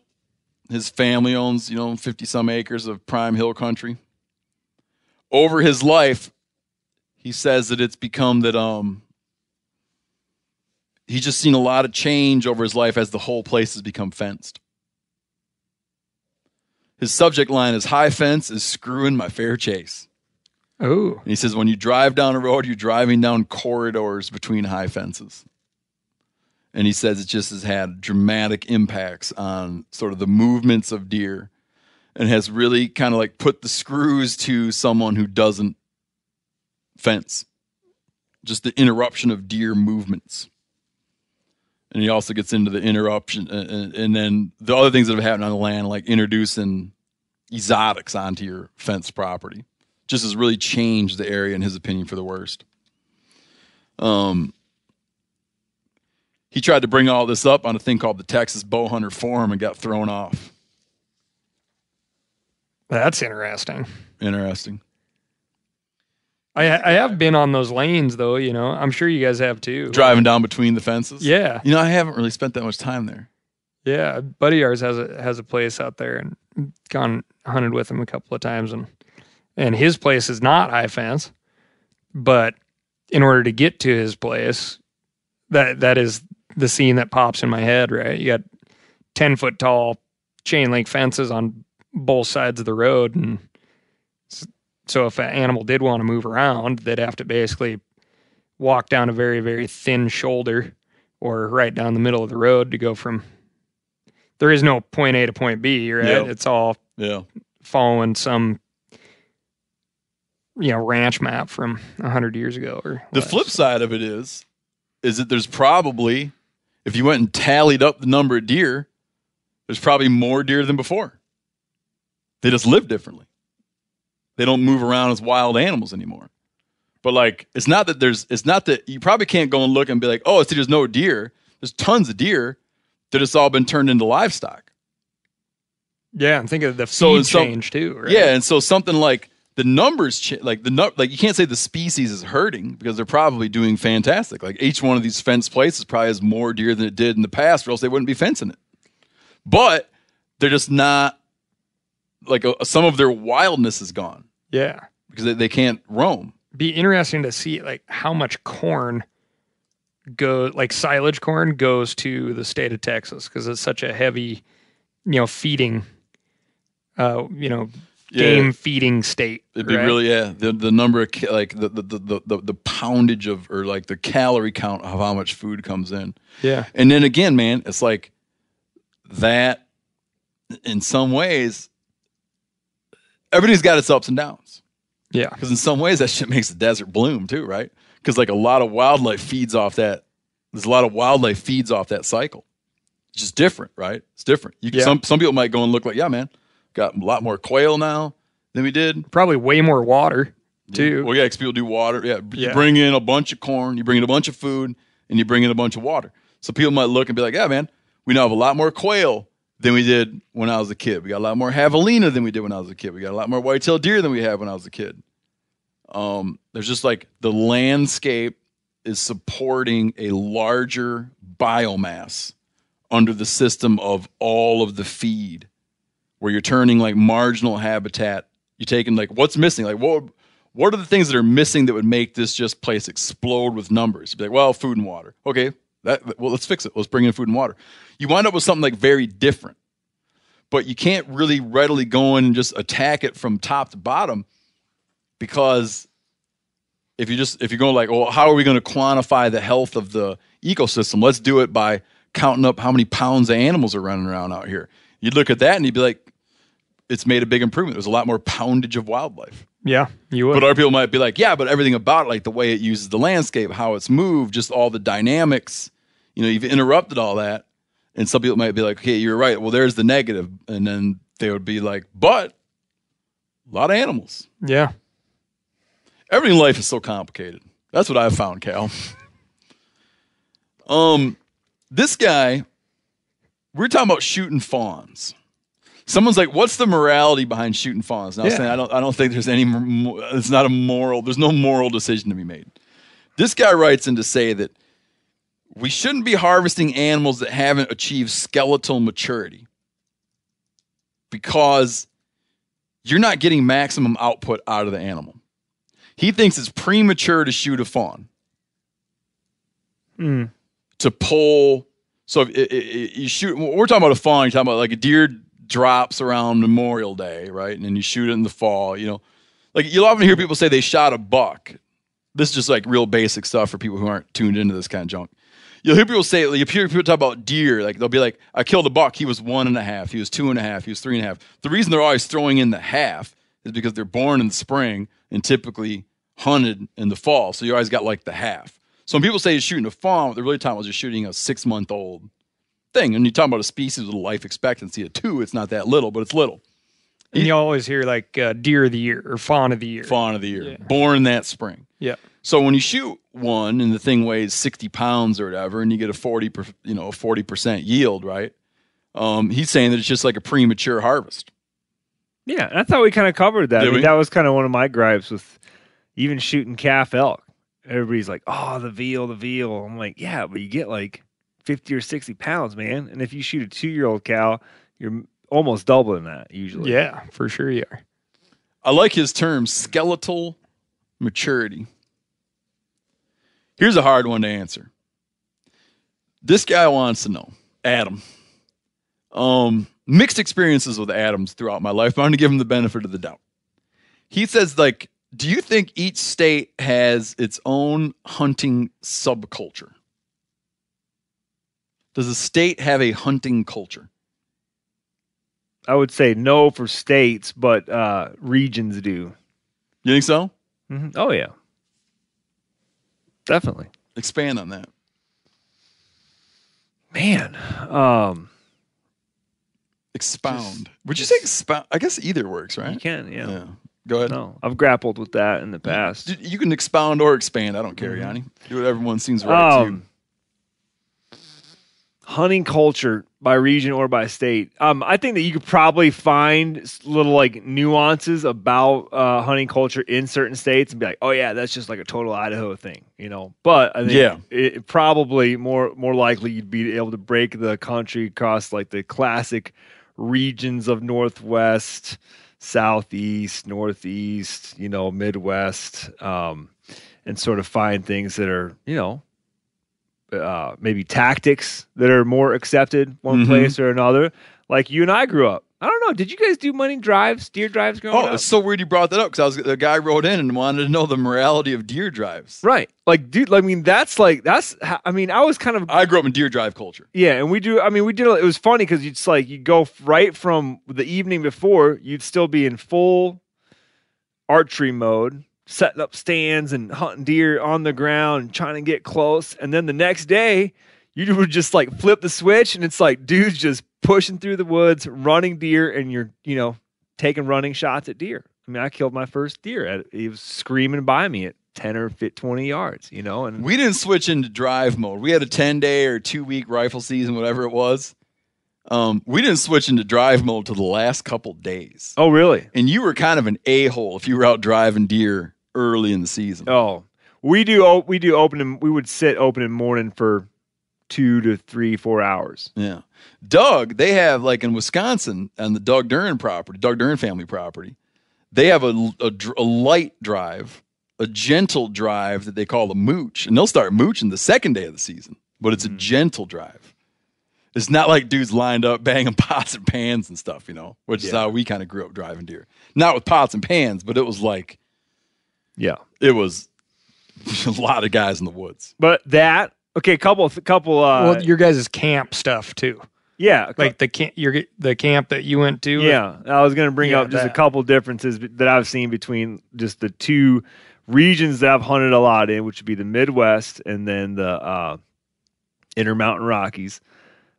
his family owns you know 50 some acres of prime hill country. Over his life, he says that it's become that um he's just seen a lot of change over his life as the whole place has become fenced. His subject line is high fence is screwing my fair chase. Oh, And he says, when you drive down a road, you're driving down corridors between high fences. And he says it just has had dramatic impacts on sort of the movements of deer and has really kind of like put the screws to someone who doesn't fence. Just the interruption of deer movements. And he also gets into the interruption and, and- then the other things that have happened on the land, like introducing exotics onto your fenced property just has really changed the area in his opinion for the worst. Um, he tried to bring all this up on a thing called the Texas Bowhunter Forum and got thrown off. That's interesting. Interesting. I I have been on those lanes though. You know, I'm sure you guys have too. Driving down between the fences. Yeah. You know, I haven't really spent that much time there. Yeah, a buddy of ours has a has a place out there, and gone hunted with him a couple of times, and and his place is not high fence, but in order to get to his place, that that is the scene that pops in my head. Right, you got ten foot tall chain link fences on both sides of the road, and so if an animal did want to move around, they'd have to basically walk down a very very thin shoulder or right down the middle of the road to go from there is no point A to point B, right? Yep. It's all Yeah. following some you know ranch map from a hundred years ago or The less. flip side of it is, is that there's probably, if you went and tallied up the number of deer, there's probably more deer than before. They just live differently. They don't move around as wild animals anymore. But like, it's not that there's, it's not that you probably can't go and look and be like, oh, see, there's no deer. There's tons of deer that it's all been turned into livestock. Yeah, I'm thinking of the feed So change too, right? Yeah, and so something like the numbers, ch- like the nu- like you can't say the species is hurting because they're probably doing fantastic. Like each one of these fenced places probably has more deer than it did in the past, or else they wouldn't be fencing it. But they're just not like uh some of their wildness is gone Yeah. because they, they can't roam. Be interesting to see like how much corn go like silage corn goes to the state of Texas because it's such a heavy, you know, feeding uh, you know, Yeah. game feeding state. It'd be right? really yeah the the number of like the, the the the the poundage of or like the calorie count of how much food comes in. Yeah. And then again, man, it's like that in some ways, everything's got its ups and downs. Yeah. Because in some ways, that shit makes the desert bloom too, right? Because like a lot of wildlife feeds off that. There's a lot of wildlife feeds off that cycle. It's just different, right? It's different. You Yeah. some some people might go and look like, yeah, man, got a lot more quail now than we did. Probably way more water too. Well, yeah, because people do water. Yeah, you Yeah. bring in a bunch of corn, you bring in a bunch of food, and you bring in a bunch of water. So people might look and be like, "Yeah, man, we now have a lot more quail than we did when I was a kid. We got a lot more javelina than we did when I was a kid. We got a lot more white-tailed deer than we had when I was a kid." Um, there's just like the landscape is supporting a larger biomass under the system of all of the feed where you're turning like marginal habitat. You're taking like what's missing, like what what are the things that are missing that would make this just place explode with numbers? You'd be like, well, food and water. Okay, that well, let's fix it. Let's bring in food and water. You wind up with something like very different, but you can't really readily go in and just attack it from top to bottom because if you just if you're going like, well, how are we going to quantify the health of the ecosystem? Let's do it by counting up how many pounds of animals are running around out here. You'd look at that and you'd be like, it's made a big improvement. There's a lot more poundage of wildlife. Yeah, you would. But other people might be like, yeah, but everything about it, like the way it uses the landscape, how it's moved, just all the dynamics, you know, you've interrupted all that. And some people might be like, okay, you're right. Well, there's the negative. And then they would be like, but a lot of animals. yeah. Everything in life is so complicated. That's what I've found, Cal. um, this guy, we're talking about shooting fawns. Someone's like, "What's the morality behind shooting fawns?" Now, I'm Yeah. saying I don't, I don't think there's any. It's not a moral. There's no moral decision to be made. This guy writes in to say that we shouldn't be harvesting animals that haven't achieved skeletal maturity because you're not getting maximum output out of the animal. He thinks it's premature to shoot a fawn Mm. to pull. So if i- i- i- you shoot, we're talking about a fawn. You're talking about like a deer drops around Memorial Day, right? And then you shoot it in the fall. You know, like you'll often hear people say they shot a buck. This is just like real basic stuff for people who aren't tuned into this kind of junk. You'll hear people say, you hear people talk about deer, like they'll be like, I killed a buck. He was one and a half. He was two and a half. He was three and a half. The reason they're always throwing in the half is because they're born in the spring and typically hunted in the fall. So you always got like the half. So when people say you're shooting a fawn, what they're really talking about is you're shooting a six month old thing. And you're talking about a species with a life expectancy of two. It's not that little, but it's little. And you always hear like uh, deer of the year or fawn of the year. Fawn of the year, born that spring. Yeah. So when you shoot one and the thing weighs 60 pounds or whatever, and you get a 40, per, you know, a 40% yield, right? Um, he's saying that it's just like a premature harvest. Yeah, I thought we kind of covered that. Did I mean, we? that was kind of one of my gripes with even shooting calf elk. Everybody's like, "Oh, the veal, the veal." I'm like, "Yeah, but you get like fifty or sixty pounds, man. And if you shoot a two year old cow, you're almost doubling that usually. Yeah, for sure you are. I like his term, skeletal maturity. Here's a hard one to answer. This guy wants to know, Adam. Um, mixed experiences with Adams throughout my life. But I'm going to give him the benefit of the doubt. He says, like, do you think each state has its own hunting subculture? Does a state have a hunting culture? I would say no for states, but uh, regions do. You think so? Mhm. Oh yeah, definitely. Expand on that. Man, um, Expound. Would you say expound? I guess either works, right? you can, yeah. Yeah. Go ahead. No, I've grappled with that in the past. You can expound or expand. I don't care, Yanni. Do what everyone seems right to. Um, hunting culture by region or by state. Um, I think that you could probably find little like nuances about uh, hunting culture in certain states and be like, oh yeah, that's just like a total Idaho thing, you know. But I think Yeah. it, it probably more more likely you'd be able to break the country across like the classic regions of Northwest, Southeast, Northeast, you know, Midwest, um, and sort of find things that are you know uh, maybe tactics that are more accepted one Mhm. place or another. Like you and I grew up. I don't know. Did you guys do money drives, deer drives growing up? Oh, up? it's so weird you brought that up because I was the guy wrote in and wanted to know the morality of deer drives. right. Like, dude. I mean, that's like that's. I mean, I was kind of I grew up in deer drive culture. yeah, and we do. I mean, we did. It was funny because it's like you go right from the evening before, you'd still be in full archery mode, setting up stands and hunting deer on the ground and trying to get close. And then the next day, you would just like flip the switch, and it's like dudes just pushing through the woods, running deer, and you're you know taking running shots at deer. I mean, I killed my first deer. At, he was screaming by me at ten or fit twenty yards, you know, and We didn't switch into drive mode. We had a 10 day or two week rifle season, whatever it was. Um, we didn't switch into drive mode till the last couple days. oh really? And you were kind of an a hole if you were out driving deer early in the season. Oh, we do. We do opening. We would sit opening morning for two to three, four hours. Yeah. Doug, they have like in Wisconsin on the Doug Duren property, Doug Duren family property, they have a, a, a light drive, a gentle drive that they call the mooch. And they'll start mooching the second day of the season, but it's a mm-hmm. gentle drive. It's not like dudes lined up [laughs] banging pots and pans and stuff, you know, which is how we kind of grew up driving deer. Not with pots and pans, but it was like, Yeah, it was [laughs] a lot of guys in the woods. but that okay. Couple, couple. Uh, well, your guys' camp stuff too. yeah, Like the camp, your the camp that you went to. yeah. I was going to bring Yeah, up just a couple differences that I've seen between just the two regions that I've hunted a lot in, which would be the Midwest and then the uh, Intermountain Rockies.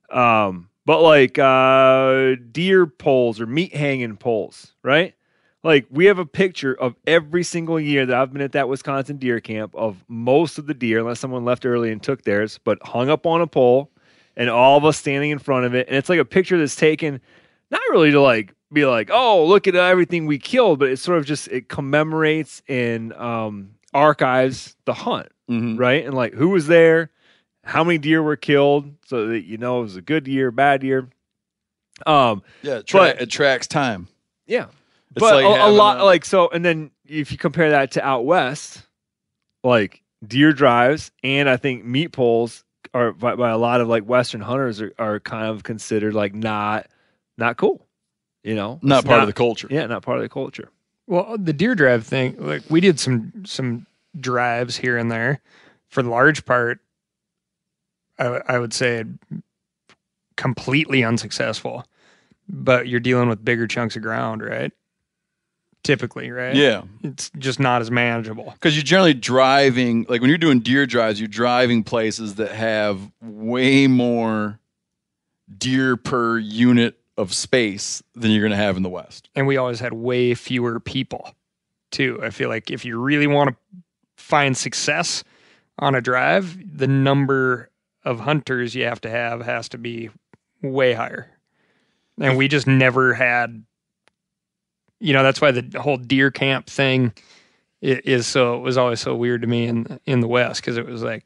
Um, but like uh, deer poles or meat hanging poles, right? Like we have a picture of every single year that I've been at that Wisconsin deer camp of most of the deer, unless someone left early and took theirs, but hung up on a pole, and all of us standing in front of it, and it's like a picture that's taken not really to like be like, oh, look at everything we killed, but it's sort of just it commemorates and um, archives the hunt, Mhm. right? And like who was there, how many deer were killed, so that you know it was a good year, bad year. Um, Yeah, it, tra- But- it tracks time. yeah, It's but like a, a lot a- like so, and then if you compare that to out west, like deer drives, and I think meat poles are by, by a lot of like Western hunters are, are kind of considered like not not cool, you know, Not It's part of the culture. yeah, not part of the culture. Well, the deer drive thing, like we did some some drives here and there. For the large part, I, w- I would say completely unsuccessful. But you're dealing with bigger chunks of ground, right? Typically, right? Yeah. It's just not as manageable. Because you're generally driving, like when you're doing deer drives, you're driving places that have way more deer per unit of space than you're going to have in the West. and we always had way fewer people too. I feel like if you really want to find success on a drive, the number of hunters you have to have has to be way higher. And we just never had you know, that's why the whole deer camp thing is so it was always so weird to me in in the west because it was like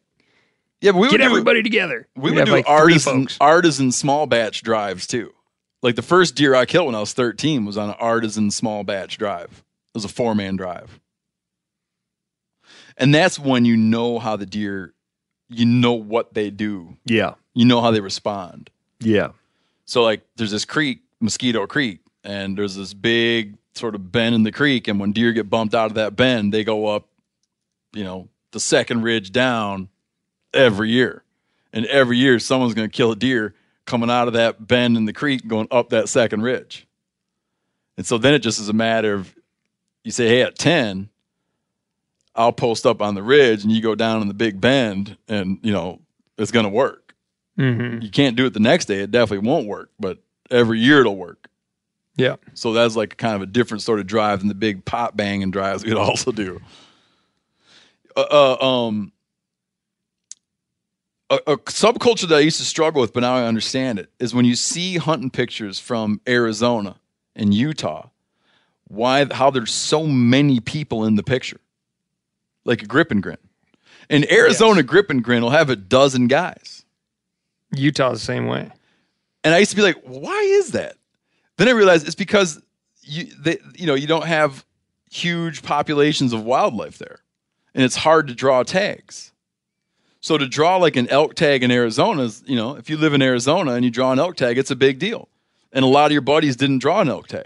Yeah, but we Get would do, everybody together. we We'd would do like artisan artisan small batch drives too. Like the first deer I killed when I was 13 was on an artisan small batch drive. It was a four man drive. And that's when you know how the deer, you know what they do, Yeah. you know how they respond. Yeah. So like there's this creek, Mosquito Creek, and there's this big sort of bend in the creek, and when deer get bumped out of that bend, they go up, you know, the second ridge down every year. And every year someone's gonna kill a deer coming out of that bend in the creek going up that second ridge. And so then it just is a matter of you say, hey, at 10, I'll post up on the ridge and you go down in the big bend and you know, it's gonna work Mhm. you can't do it the next day. It definitely won't work, but every year it'll work. Yeah. So that's like kind of a different sort of drive than the big pot banging drives we'd [laughs] also do. Uh, uh, um, a, a subculture that I used to struggle with, but now I understand it, is when you see hunting pictures from Arizona and Utah, why how there's so many people in the picture, like a grip and grin. In Arizona, grip and grin will have a dozen guys. Utah the same way. And I used to be like, why is that? Then I realized it's because you they, you know you don't have huge populations of wildlife there, and it's hard to draw tags. So to draw like an elk tag in Arizona is, you know, if you live in Arizona and you draw an elk tag, it's a big deal. And a lot of your buddies didn't draw an elk tag.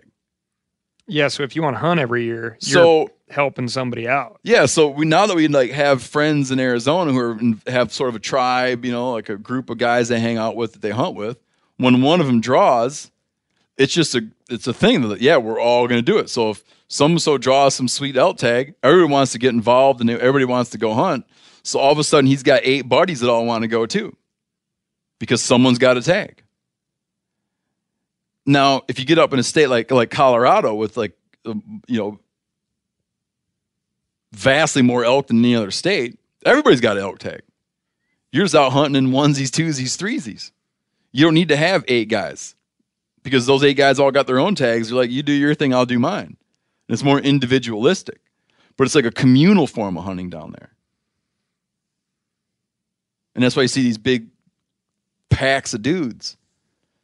Yeah, so if you want to hunt every year, you're So helping somebody out. Yeah, so we now that we like have friends in Arizona who are have sort of a tribe, you know, like a group of guys they hang out with that they hunt with. When one of them draws, it's just a it's a thing that yeah we're all going to do it. So if some so draws some sweet elk tag, everybody wants to get involved and everybody wants to go hunt. So all of a sudden he's got eight buddies that all want to go too, because someone's got a tag. Now, if you get up in a state like like Colorado with like um, you know vastly more elk than any other state, everybody's got an elk tag. You're just out hunting in onesies, twosies, threesies. You don't need to have eight guys because those eight guys all got their own tags. You're like, you do your thing, I'll do mine. And it's more individualistic, but it's like a communal form of hunting down there. And that's why you see these big packs of dudes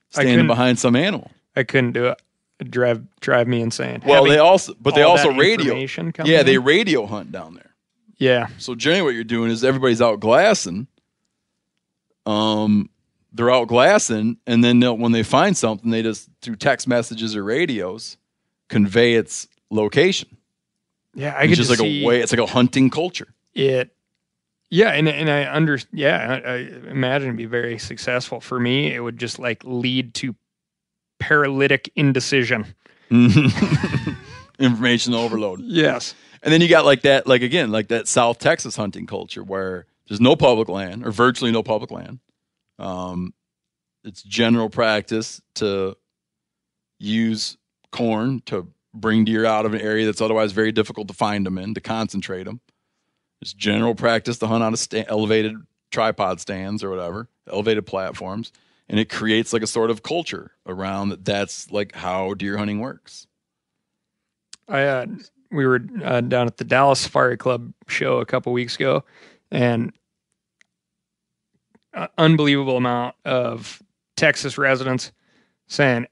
standing behind some animal. I couldn't do it. It'd drive drive me insane. Well, Having they also, but they also radio. Yeah, they radio hunt down there. Yeah. So generally, what you're doing is everybody's out glassing. Um, they're out glassing, and then they'll, when they find something, they just through text messages or radios convey its location. Yeah, I It's could just just like see a way. It's like a hunting culture. it. Yeah, and and I under yeah, I, I imagine it'd be very successful. For me, it would just like lead to paralytic indecision. [laughs] Information overload. Yes. And then you got like that, like again, like that South Texas hunting culture where there's no public land or virtually no public land. Um, it's general practice to use corn to bring deer out of an area that's otherwise very difficult to find them in, to concentrate them. It's general practice to hunt on a sta- elevated tripod stands or whatever, elevated platforms, and it creates like a sort of culture around that. That's like how deer hunting works. I uh, we were uh, down at the Dallas Safari Club show a couple weeks ago, and uh, unbelievable amount of Texas residents saying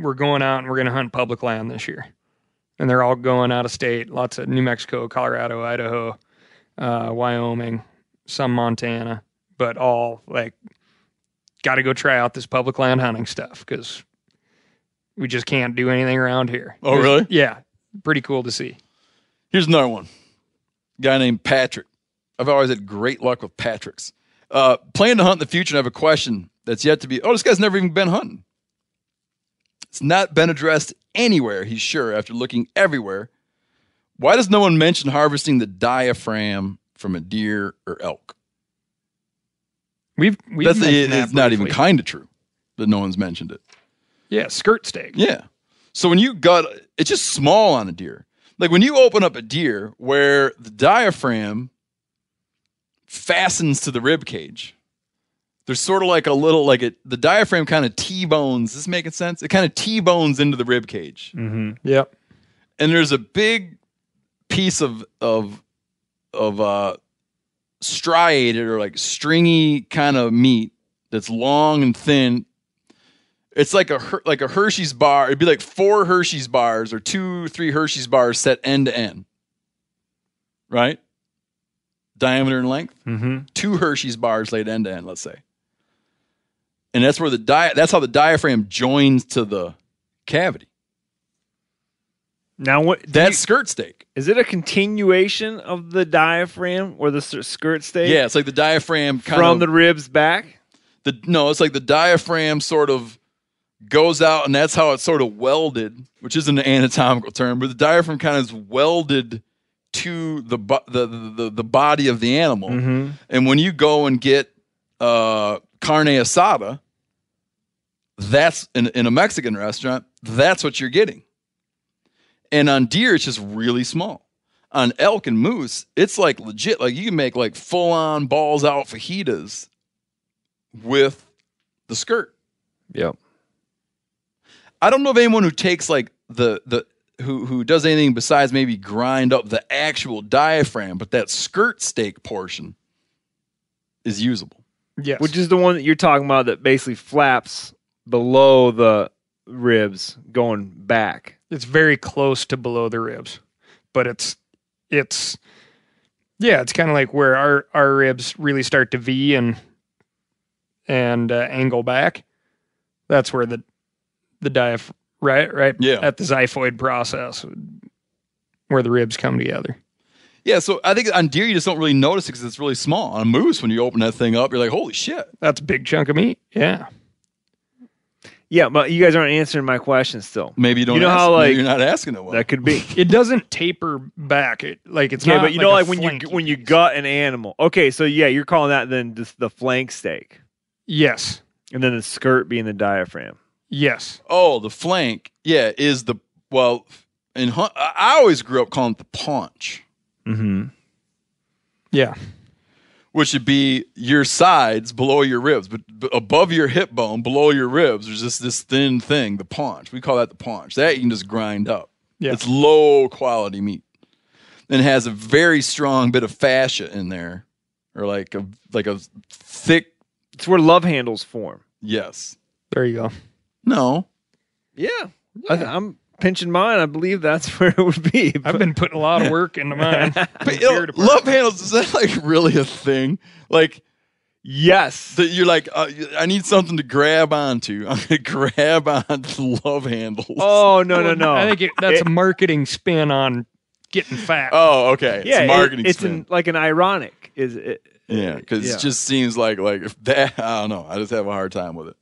we're going out and we're going to hunt public land this year, and they're all going out of state. Lots of New Mexico, Colorado, Idaho, uh, Wyoming, some Montana, but all like got to go try out this public land hunting stuff because we just can't do anything around here. Oh, really? Yeah. Pretty cool to see. Here's another one. guy named Patrick. I've always had great luck with Patricks. Uh, plan to hunt in the future and I have a question that's yet to be. Oh, this guy's never even been hunting. It's not been addressed anywhere, he's sure, after looking everywhere. Why does no one mention harvesting the diaphragm from a deer or elk? We've we've That's that it's not even kind of true that no one's mentioned it. Yeah, skirt steak. Yeah. So when you gut, it's just small on a deer. Like when you open up a deer where the diaphragm fastens to the rib cage, there's sort of like a little like it. The diaphragm kind of t-bones. Is this making sense? It kind of t-bones into the rib cage, Mm-hmm. Yep. and there's a big piece of of of uh striated or like stringy kind of meat that's long and thin. It's like a Her- like a Hershey's bar. It'd be like four Hershey's bars or two, three Hershey's bars set end to end. Right? Diameter and length. Mm-hmm. Two Hershey's bars laid end to end, let's say. And that's where the di- that's how the diaphragm joins to the cavity. Now, what? that you- skirt steak. is it a continuation of the diaphragm or the skirt steak? Yeah, it's like the diaphragm kind from of the ribs back. the no, it's like the diaphragm sort of goes out, and that's how it's sort of welded, which isn't an anatomical term, but the diaphragm kind of is welded to the the, the the body of the animal. Mm-hmm. And when you go and get uh, carne asada, that's in, in a Mexican restaurant. That's what you're getting. And on deer, it's just really small. On elk and moose, it's like legit. Like you can make like full on balls out fajitas with the skirt. Yep. I don't know of anyone who takes like the the who who does anything besides maybe grind up the actual diaphragm, but that skirt steak portion is usable. Yes. Which is the one that you're talking about that basically flaps below the ribs going back. it's very close to below the ribs, but it's it's yeah, it's kind of like where our our ribs really start to V and and uh, angle back. That's where the the diaph right right Yeah. at the xiphoid process where the ribs come together. Yeah, so I think on deer you just don't really notice it because it's really small. On a moose, when you open that thing up, you're like, "Holy shit!" That's a big chunk of meat. Yeah. Yeah, but you guys aren't answering my question still. Maybe you don't. You know ask- how, maybe like- you're not asking it well. That could be. [laughs] It doesn't taper back. It like it's yeah, not but you know, like when you flanky when you gut an animal. Okay, so yeah, you're calling that then just the flank steak, Yes. and then the skirt being the diaphragm. Yes. oh, the flank, yeah, is the well. In hunt, I always grew up calling it the paunch, Mm-hmm. Yeah. which would be your sides below your ribs, but, above your hip bone, below your ribs, there's just this thin thing, the paunch. We call that the paunch. That you can just grind up. Yeah. It's low quality meat, and it has a very strong bit of fascia in there, or like a like a thick. It's where love handles form. Yes. There you go. No. Yeah, I, I'm pinching mine. I believe that's [laughs] where it would be. I've been putting a lot of work into mine. [laughs] But, you know, love handles is that like really a thing? Like yes. that you're like, uh, I need something to grab onto. [laughs] I'm gonna grab onto love handles. Oh no no no! I think it, that's It- a marketing spin on getting fat. Oh, okay. yeah, it's a marketing it, it's spin. an, like an ironic. Is it? yeah, because yeah. it just seems like like if that. I don't know. I just have a hard time with it.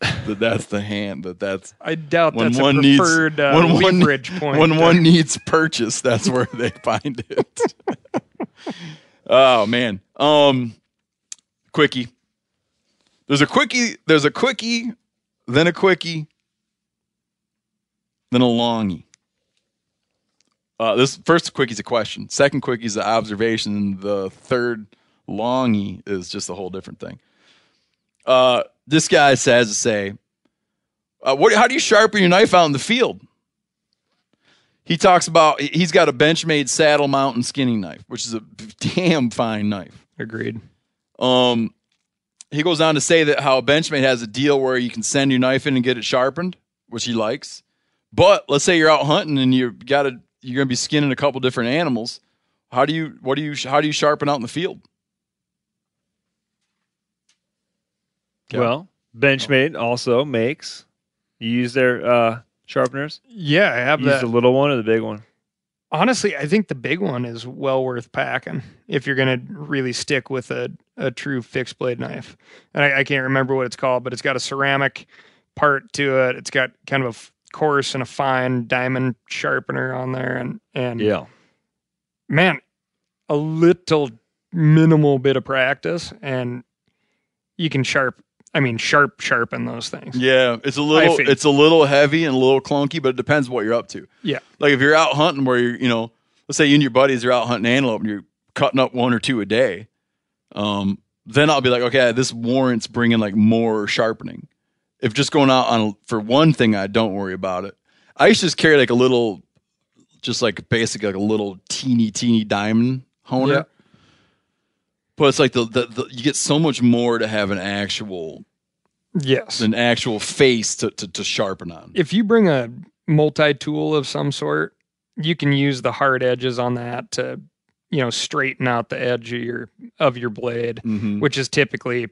That that's the hand. That that's I doubt when that's one a needs preferred uh, when one leverage point. when [laughs] one needs purchase. That's where they find it. [laughs] oh man. Um, quickie. There's a quickie. There's a quickie. Then a quickie. Then a longie. Uh, this first quickie is a question. Second quickie is an observation. The third longie is just a whole different thing. Uh, this guy says to say, uh, what, how do you sharpen your knife out in the field? He talks about he- he's got a Benchmade saddle mountain skinning knife, which is a damn fine knife. Agreed. Um, he goes on to say that how Benchmade has a deal where you can send your knife in and get it sharpened, which he likes. But let's say you're out hunting and you got to you're going to be skinning a couple different animals. How do you what do you how do you sharpen out in the field? Well, Benchmade also makes. You use their uh, sharpeners. Yeah, I have You use that. the little one or the big one. Honestly, I think the big one is well worth packing if you're going to really stick with a, a true fixed blade knife. And I, I can't remember what it's called, but it's got a ceramic part to it. It's got kind of a f- coarse and a fine diamond sharpener on there, and and Yeah. man, a little minimal bit of practice, and you can sharp. I mean, sharp sharpen those things. Yeah, it's a little it's a little heavy and a little clunky, but it depends what you're up to. Yeah. Like if you're out hunting where you're, you know, let's say you and your buddies are out hunting antelope and you're cutting up one or two a day, um, then I'll be like, okay, this warrants bringing like more sharpening. If just going out on for one thing, I don't worry about it. I used to just carry like a little, just like basically like a little teeny teeny diamond honer. Yeah. But it's like the, the, the you get so much more to have an actual Yes. an actual face to, to, to sharpen on. if you bring a multi tool of some sort, you can use the hard edges on that to, you know, straighten out the edge of your of your blade, Mhm. which is typically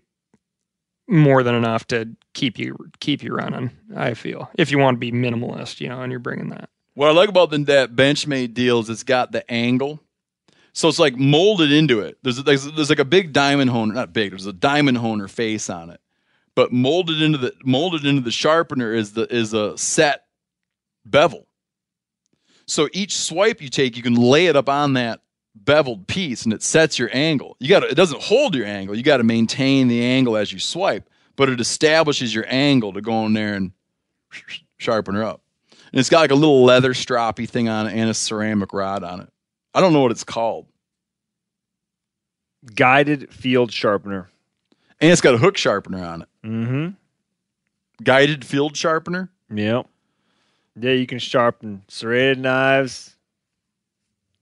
more than enough to keep you keep you running. I feel if you want to be minimalist, you know, and you're bringing that. What I like about the, that Benchmade deal is it's got the angle. So it's like molded into it. There's, there's there's like a big diamond honer, not big. There's a diamond honer face on it, but molded into the molded into the sharpener is the is a set bevel. So each swipe you take, you can lay it up on that beveled piece, and it sets your angle. You got it doesn't hold your angle. You got to maintain the angle as you swipe, but it establishes your angle to go in there and sharpen her up. And it's got like a little leather stroppy thing on it and a ceramic rod on it. I don't know what it's called. Guided field sharpener. And it's got a hook sharpener on it. Mm-hmm. Guided field sharpener. Yep. Yeah, you can sharpen serrated knives,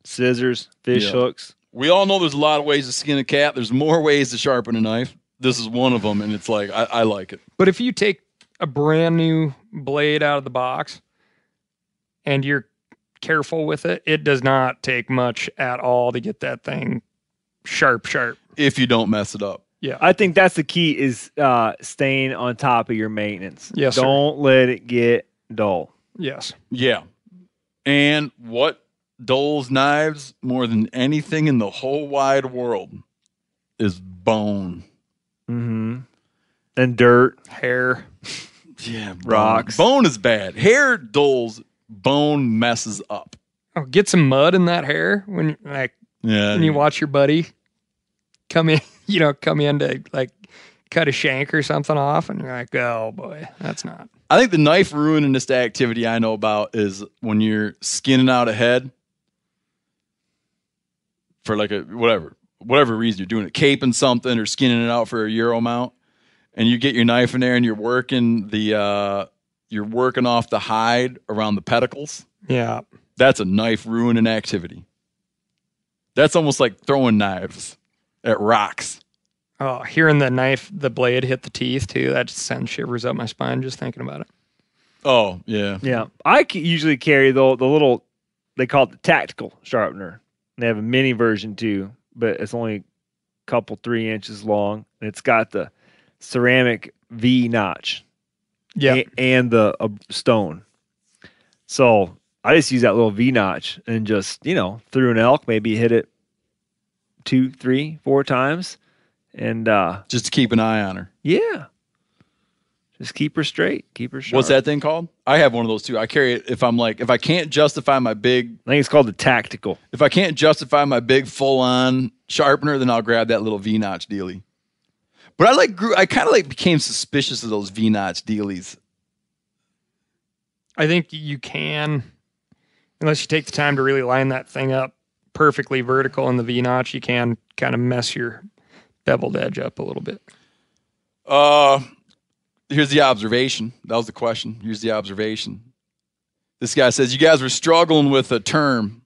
scissors, fish Yeah. hooks. We all know there's a lot of ways to skin a cat. There's more ways to sharpen a knife. This is one of them, and it's like I, I like it. But if you take a brand new blade out of the box and you're careful with it, it does not take much at all to get that thing sharp, sharp. If you don't mess it up. Yeah. I think that's the key is uh, staying on top of your maintenance. Yes. Don't let it get dull. yes. Yeah. And what dulls knives more than anything in the whole wide world is bone. Mm-hmm. And dirt. Hair. Yeah, Rocks. Bone is bad. Hair dulls. Bone messes up. Oh, get some mud in that hair when like Yeah. when you watch your buddy come in, [laughs] you know, come in to like cut a shank or something off, and you're like, oh boy, that's not. I think the knife ruiningest activity I know about is when you're skinning out a head for like a whatever whatever reason you're doing it, caping something or skinning it out for a euro mount, and you get your knife in there and you're working the uh, you're working off the hide around the pedicles. Yeah. That's a knife ruining activity. That's almost like throwing knives at rocks. Oh, hearing the knife, the blade hit the teeth too, that just sends shivers up my spine just thinking about it. Oh yeah, Yeah. I usually carry the, the little, they call it the tactical sharpener. They have a mini version too, but it's only a couple, three inches long. And it's got the ceramic V notch Yeah. a- and the uh, stone. So I just use that little V notch and just, you know, through an elk, maybe hit it two, three, four times. And uh just to keep an eye on her. yeah. Just keep her straight. Keep her sharp. What's that thing called? I have one of those too. I carry it if I'm like if I can't justify my big I think it's called the tactical. if I can't justify my big full on sharpener, then I'll grab that little V notch dealy. But I like grew I kind of like became suspicious of those V notch dealies. I think you can, unless you take the time to really line that thing up perfectly vertical in the V notch, you can kind of mess your beveled edge up a little bit. Uh here's the observation. That was the question. Here's the observation. This guy says you guys were struggling with a term.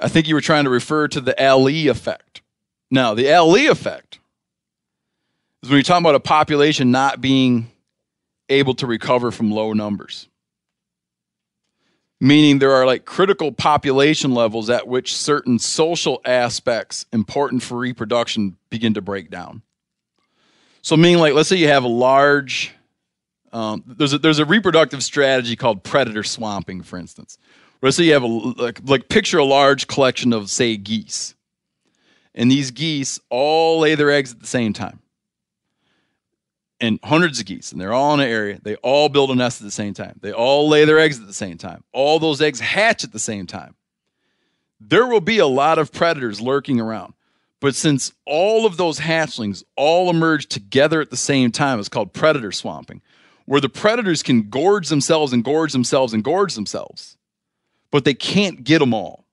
I think you were trying to refer to the Allee effect. Now, the Allee effect is when you're talking about a population not being able to recover from low numbers. Meaning there are like critical population levels at which certain social aspects important for reproduction begin to break down. So, meaning like, let's say you have a large, um, there's a, there's a reproductive strategy called predator swamping, for instance. Let's say you have a like, like picture a large collection of say geese, and these geese all lay their eggs at the same time, and hundreds of geese, and they're all in an area. They all build a nest at the same time. They all lay their eggs at the same time. All those eggs hatch at the same time. There will be a lot of predators lurking around. But since all of those hatchlings all emerge together at the same time, it's called predator swamping, where the predators can gorge themselves and gorge themselves and gorge themselves, but they can't get them all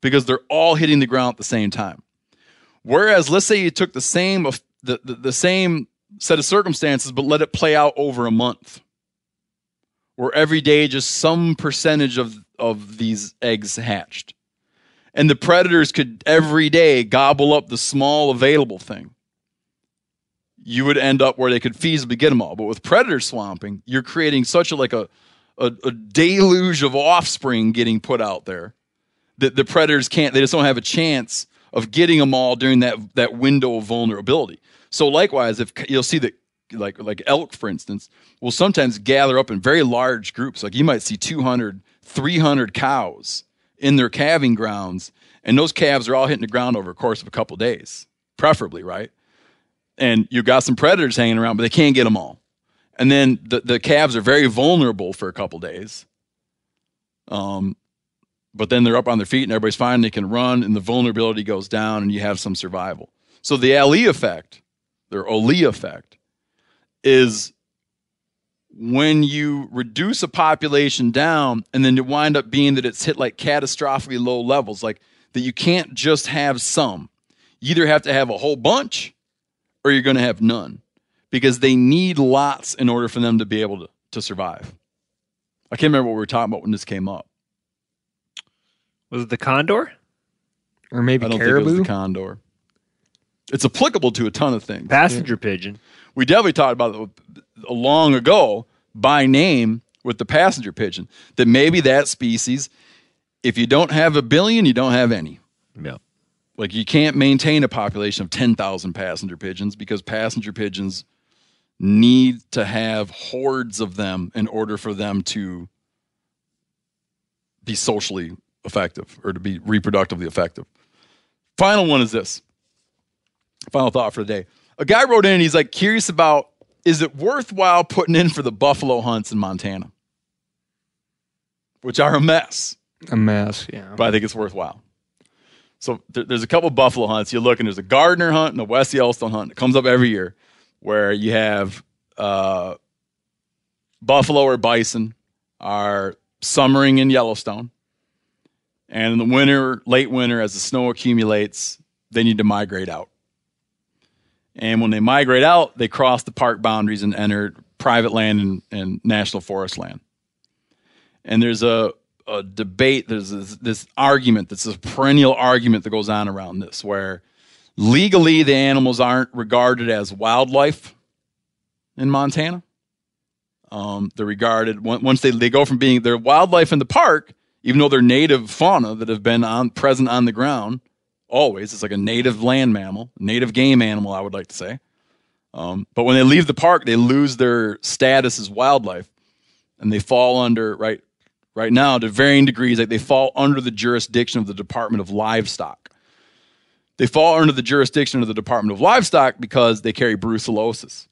because they're all hitting the ground at the same time. Whereas, let's say you took the same the, the, the same set of circumstances, but let it play out over a month, where every day just some percentage of, of these eggs hatched and the predators could every day gobble up the small available thing, you would end up where they could feasibly get them all. But with predator swamping, you're creating such a like a a, a deluge of offspring getting put out there that the predators can't. They just don't have a chance of getting them all during that that window of vulnerability. So likewise, if you'll see that like like elk for instance will sometimes gather up in very large groups. Like you might see 200 300 cows in their calving grounds and those calves are all hitting the ground over a course of a couple of days preferably right? And you've got some predators hanging around but they can't get them all. And then the, the calves are very vulnerable for a couple days um but then they're up on their feet and everybody's fine. They can run and the vulnerability goes down and you have some survival. So the Allee effect their Allee effect is when you reduce a population down and then you wind up being that it's hit like catastrophically low levels, like that you can't just have some. You either have to have a whole bunch or you're going to have none because they need lots in order for them to be able to, to survive. I can't remember what we were talking about when this came up. Was it the condor? Or maybe I don't caribou? think it was the condor. It's applicable to a ton of things. Passenger pigeon. we definitely talked about it long ago by name with the passenger pigeon that maybe that species if you don't have a billion you don't have any Yeah. like you can't maintain a population of 10,000 passenger pigeons because passenger pigeons need to have hordes of them in order for them to be socially effective or to be reproductively effective. Final one is this. Final thought for the day. A guy wrote in and he's like curious about is it worthwhile putting in for the buffalo hunts in Montana? Which are a mess A mess, yeah. but I think it's worthwhile. So there, there's a couple buffalo hunts. You look and there's a Gardner hunt and a West Yellowstone hunt. It comes up every year where you have uh, buffalo or bison are summering in Yellowstone. And in the winter, late winter, as the snow accumulates, they need to migrate out. And when they migrate out, they cross the park boundaries and enter private land and, and national forest land. And there's a, a debate, there's this, this argument, that's a perennial argument that goes on around this, where legally the animals aren't regarded as wildlife in Montana. Um, they're regarded once they, they go from being they're wildlife in the park, even though they're native fauna that have been on present on the ground always. It's like a native land mammal, native game animal, I would like to say. Um, but when they leave the park, they lose their status as wildlife, and they fall under right right now to varying degrees. Like they fall under the jurisdiction of the Department of Livestock. They fall under the jurisdiction of the Department of Livestock because they carry brucellosis,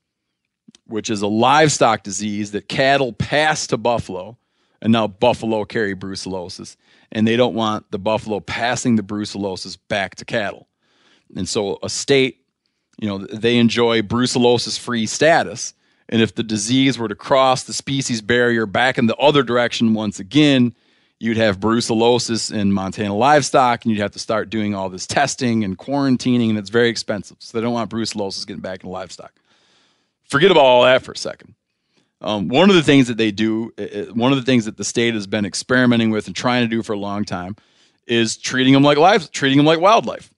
which is a livestock disease that cattle pass to buffalo, and now buffalo carry brucellosis, and they don't want the buffalo passing the brucellosis back to cattle. And so a state, you know, they enjoy brucellosis free status. And if the disease were to cross the species barrier back in the other direction once again, you'd have brucellosis in Montana livestock, and you'd have to start doing all this testing and quarantining, and it's very expensive. So they don't want brucellosis getting back in livestock. Forget about all that for a second. Um, one of the things that they do, one of the things that the state has been experimenting with and trying to do for a long time, is treating them like lives, treating them like wildlife.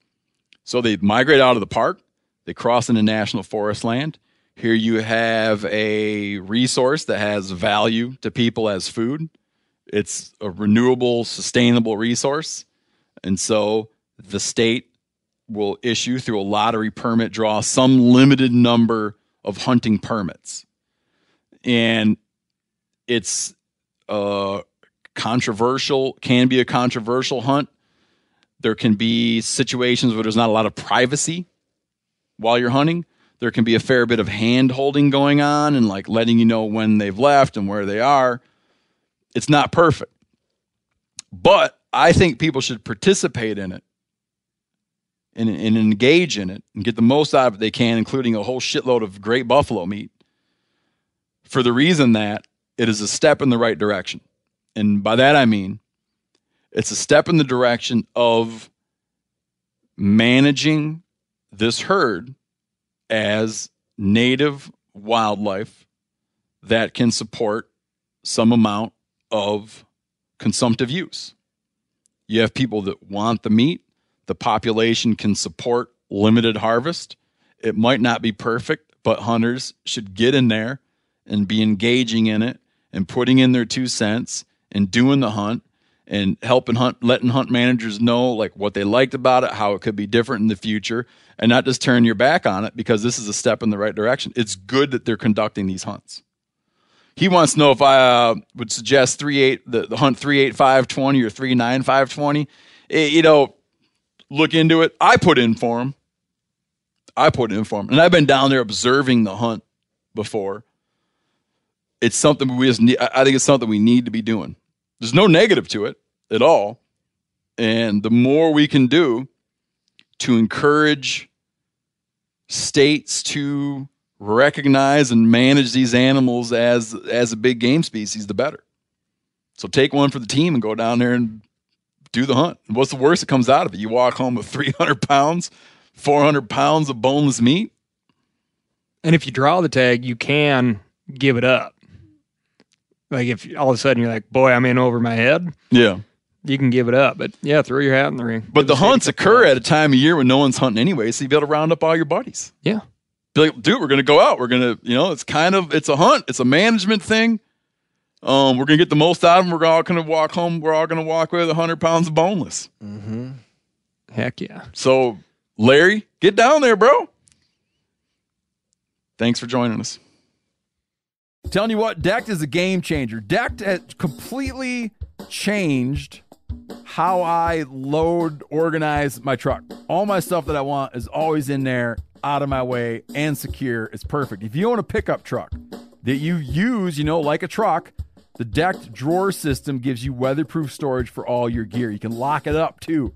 So they migrate out of the park, they cross into national forest land. Here you have a resource that has value to people as food. It's a renewable, sustainable resource. And so the state will issue through a lottery permit draw some limited number of hunting permits. And it's a controversial, can be a controversial hunt. There can be situations where there's not a lot of privacy while you're hunting. There can be a fair bit of hand holding going on and like letting you know when they've left and where they are. It's not perfect. But I think people should participate in it and, and engage in it and get the most out of it they can, including a whole shitload of great buffalo meat, for the reason that it is a step in the right direction. And by that I mean it's a step in the direction of managing this herd as native wildlife that can support some amount of consumptive use. You have people that want the meat. The population can support limited harvest. It might not be perfect, but hunters should get in there and be engaging in it and putting in their two cents and doing the hunt and helping hunt letting hunt managers know like what they liked about it how it could be different in the future and not just turn your back on it because this is a step in the right direction. It's good that they're conducting these hunts. He wants to know if i uh, would suggest 38 the, the hunt 38520 or 39520 Eh, you know look into it. I put in for him i put in for him and i've been down there observing the hunt before it's something we just need, I think it's something we need to be doing. There's no negative to it at all. And the more we can do to encourage states to recognize and manage these animals as as a big game species, the better. So take one for the team and go down there and do the hunt. What's the worst that comes out of it? You walk home with [laughs] 300 pounds, 400 pounds of boneless meat. And if you draw the tag, you can give it up. Like if all of a sudden you're like, boy, I'm in over my head, Yeah. you can give it up. But yeah, throw your hat in the ring. But the hunts occur at a time of year when no one's hunting anyway, so you be able to round up all your buddies. Yeah. Be like, dude, we're gonna go out. We're gonna, you know, it's kind of it's a hunt. It's a management thing. Um, we're gonna get the most out of them. We're all gonna walk home. We're all gonna walk with hundred pounds of boneless. Heck yeah. So, Larry, get down there, bro. Thanks for joining us. Telling you what, Decked is a game changer. Decked has completely changed how I load, organize my truck. All my stuff that I want is always in there, out of my way, and secure. It's perfect. If you own a pickup truck that you use, you know, like a truck, the Decked drawer system gives you weatherproof storage for all your gear. You can lock it up too.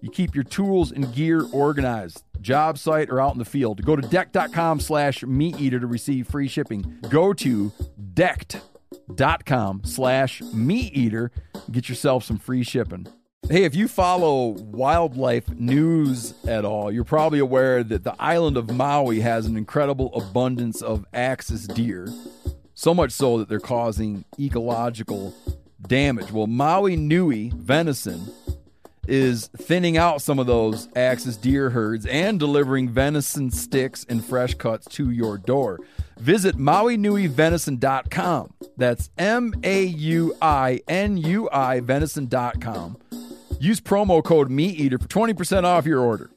You keep your tools and gear organized, job site or out in the field. Go to decked.com slash meat eater to receive free shipping. Go to decked.com slash meat eater. Get yourself some free shipping. Hey, if you follow wildlife news at all, you're probably aware that the island of Maui has an incredible abundance of axis deer. So much so that they're causing ecological damage. Well, Maui Nui venison is thinning out some of those axis deer herds and delivering venison sticks and fresh cuts to your door. Visit MauiNuiVenison.com. That's M A U I N U I venison.com. Use promo code MeatEater for 20% off your order.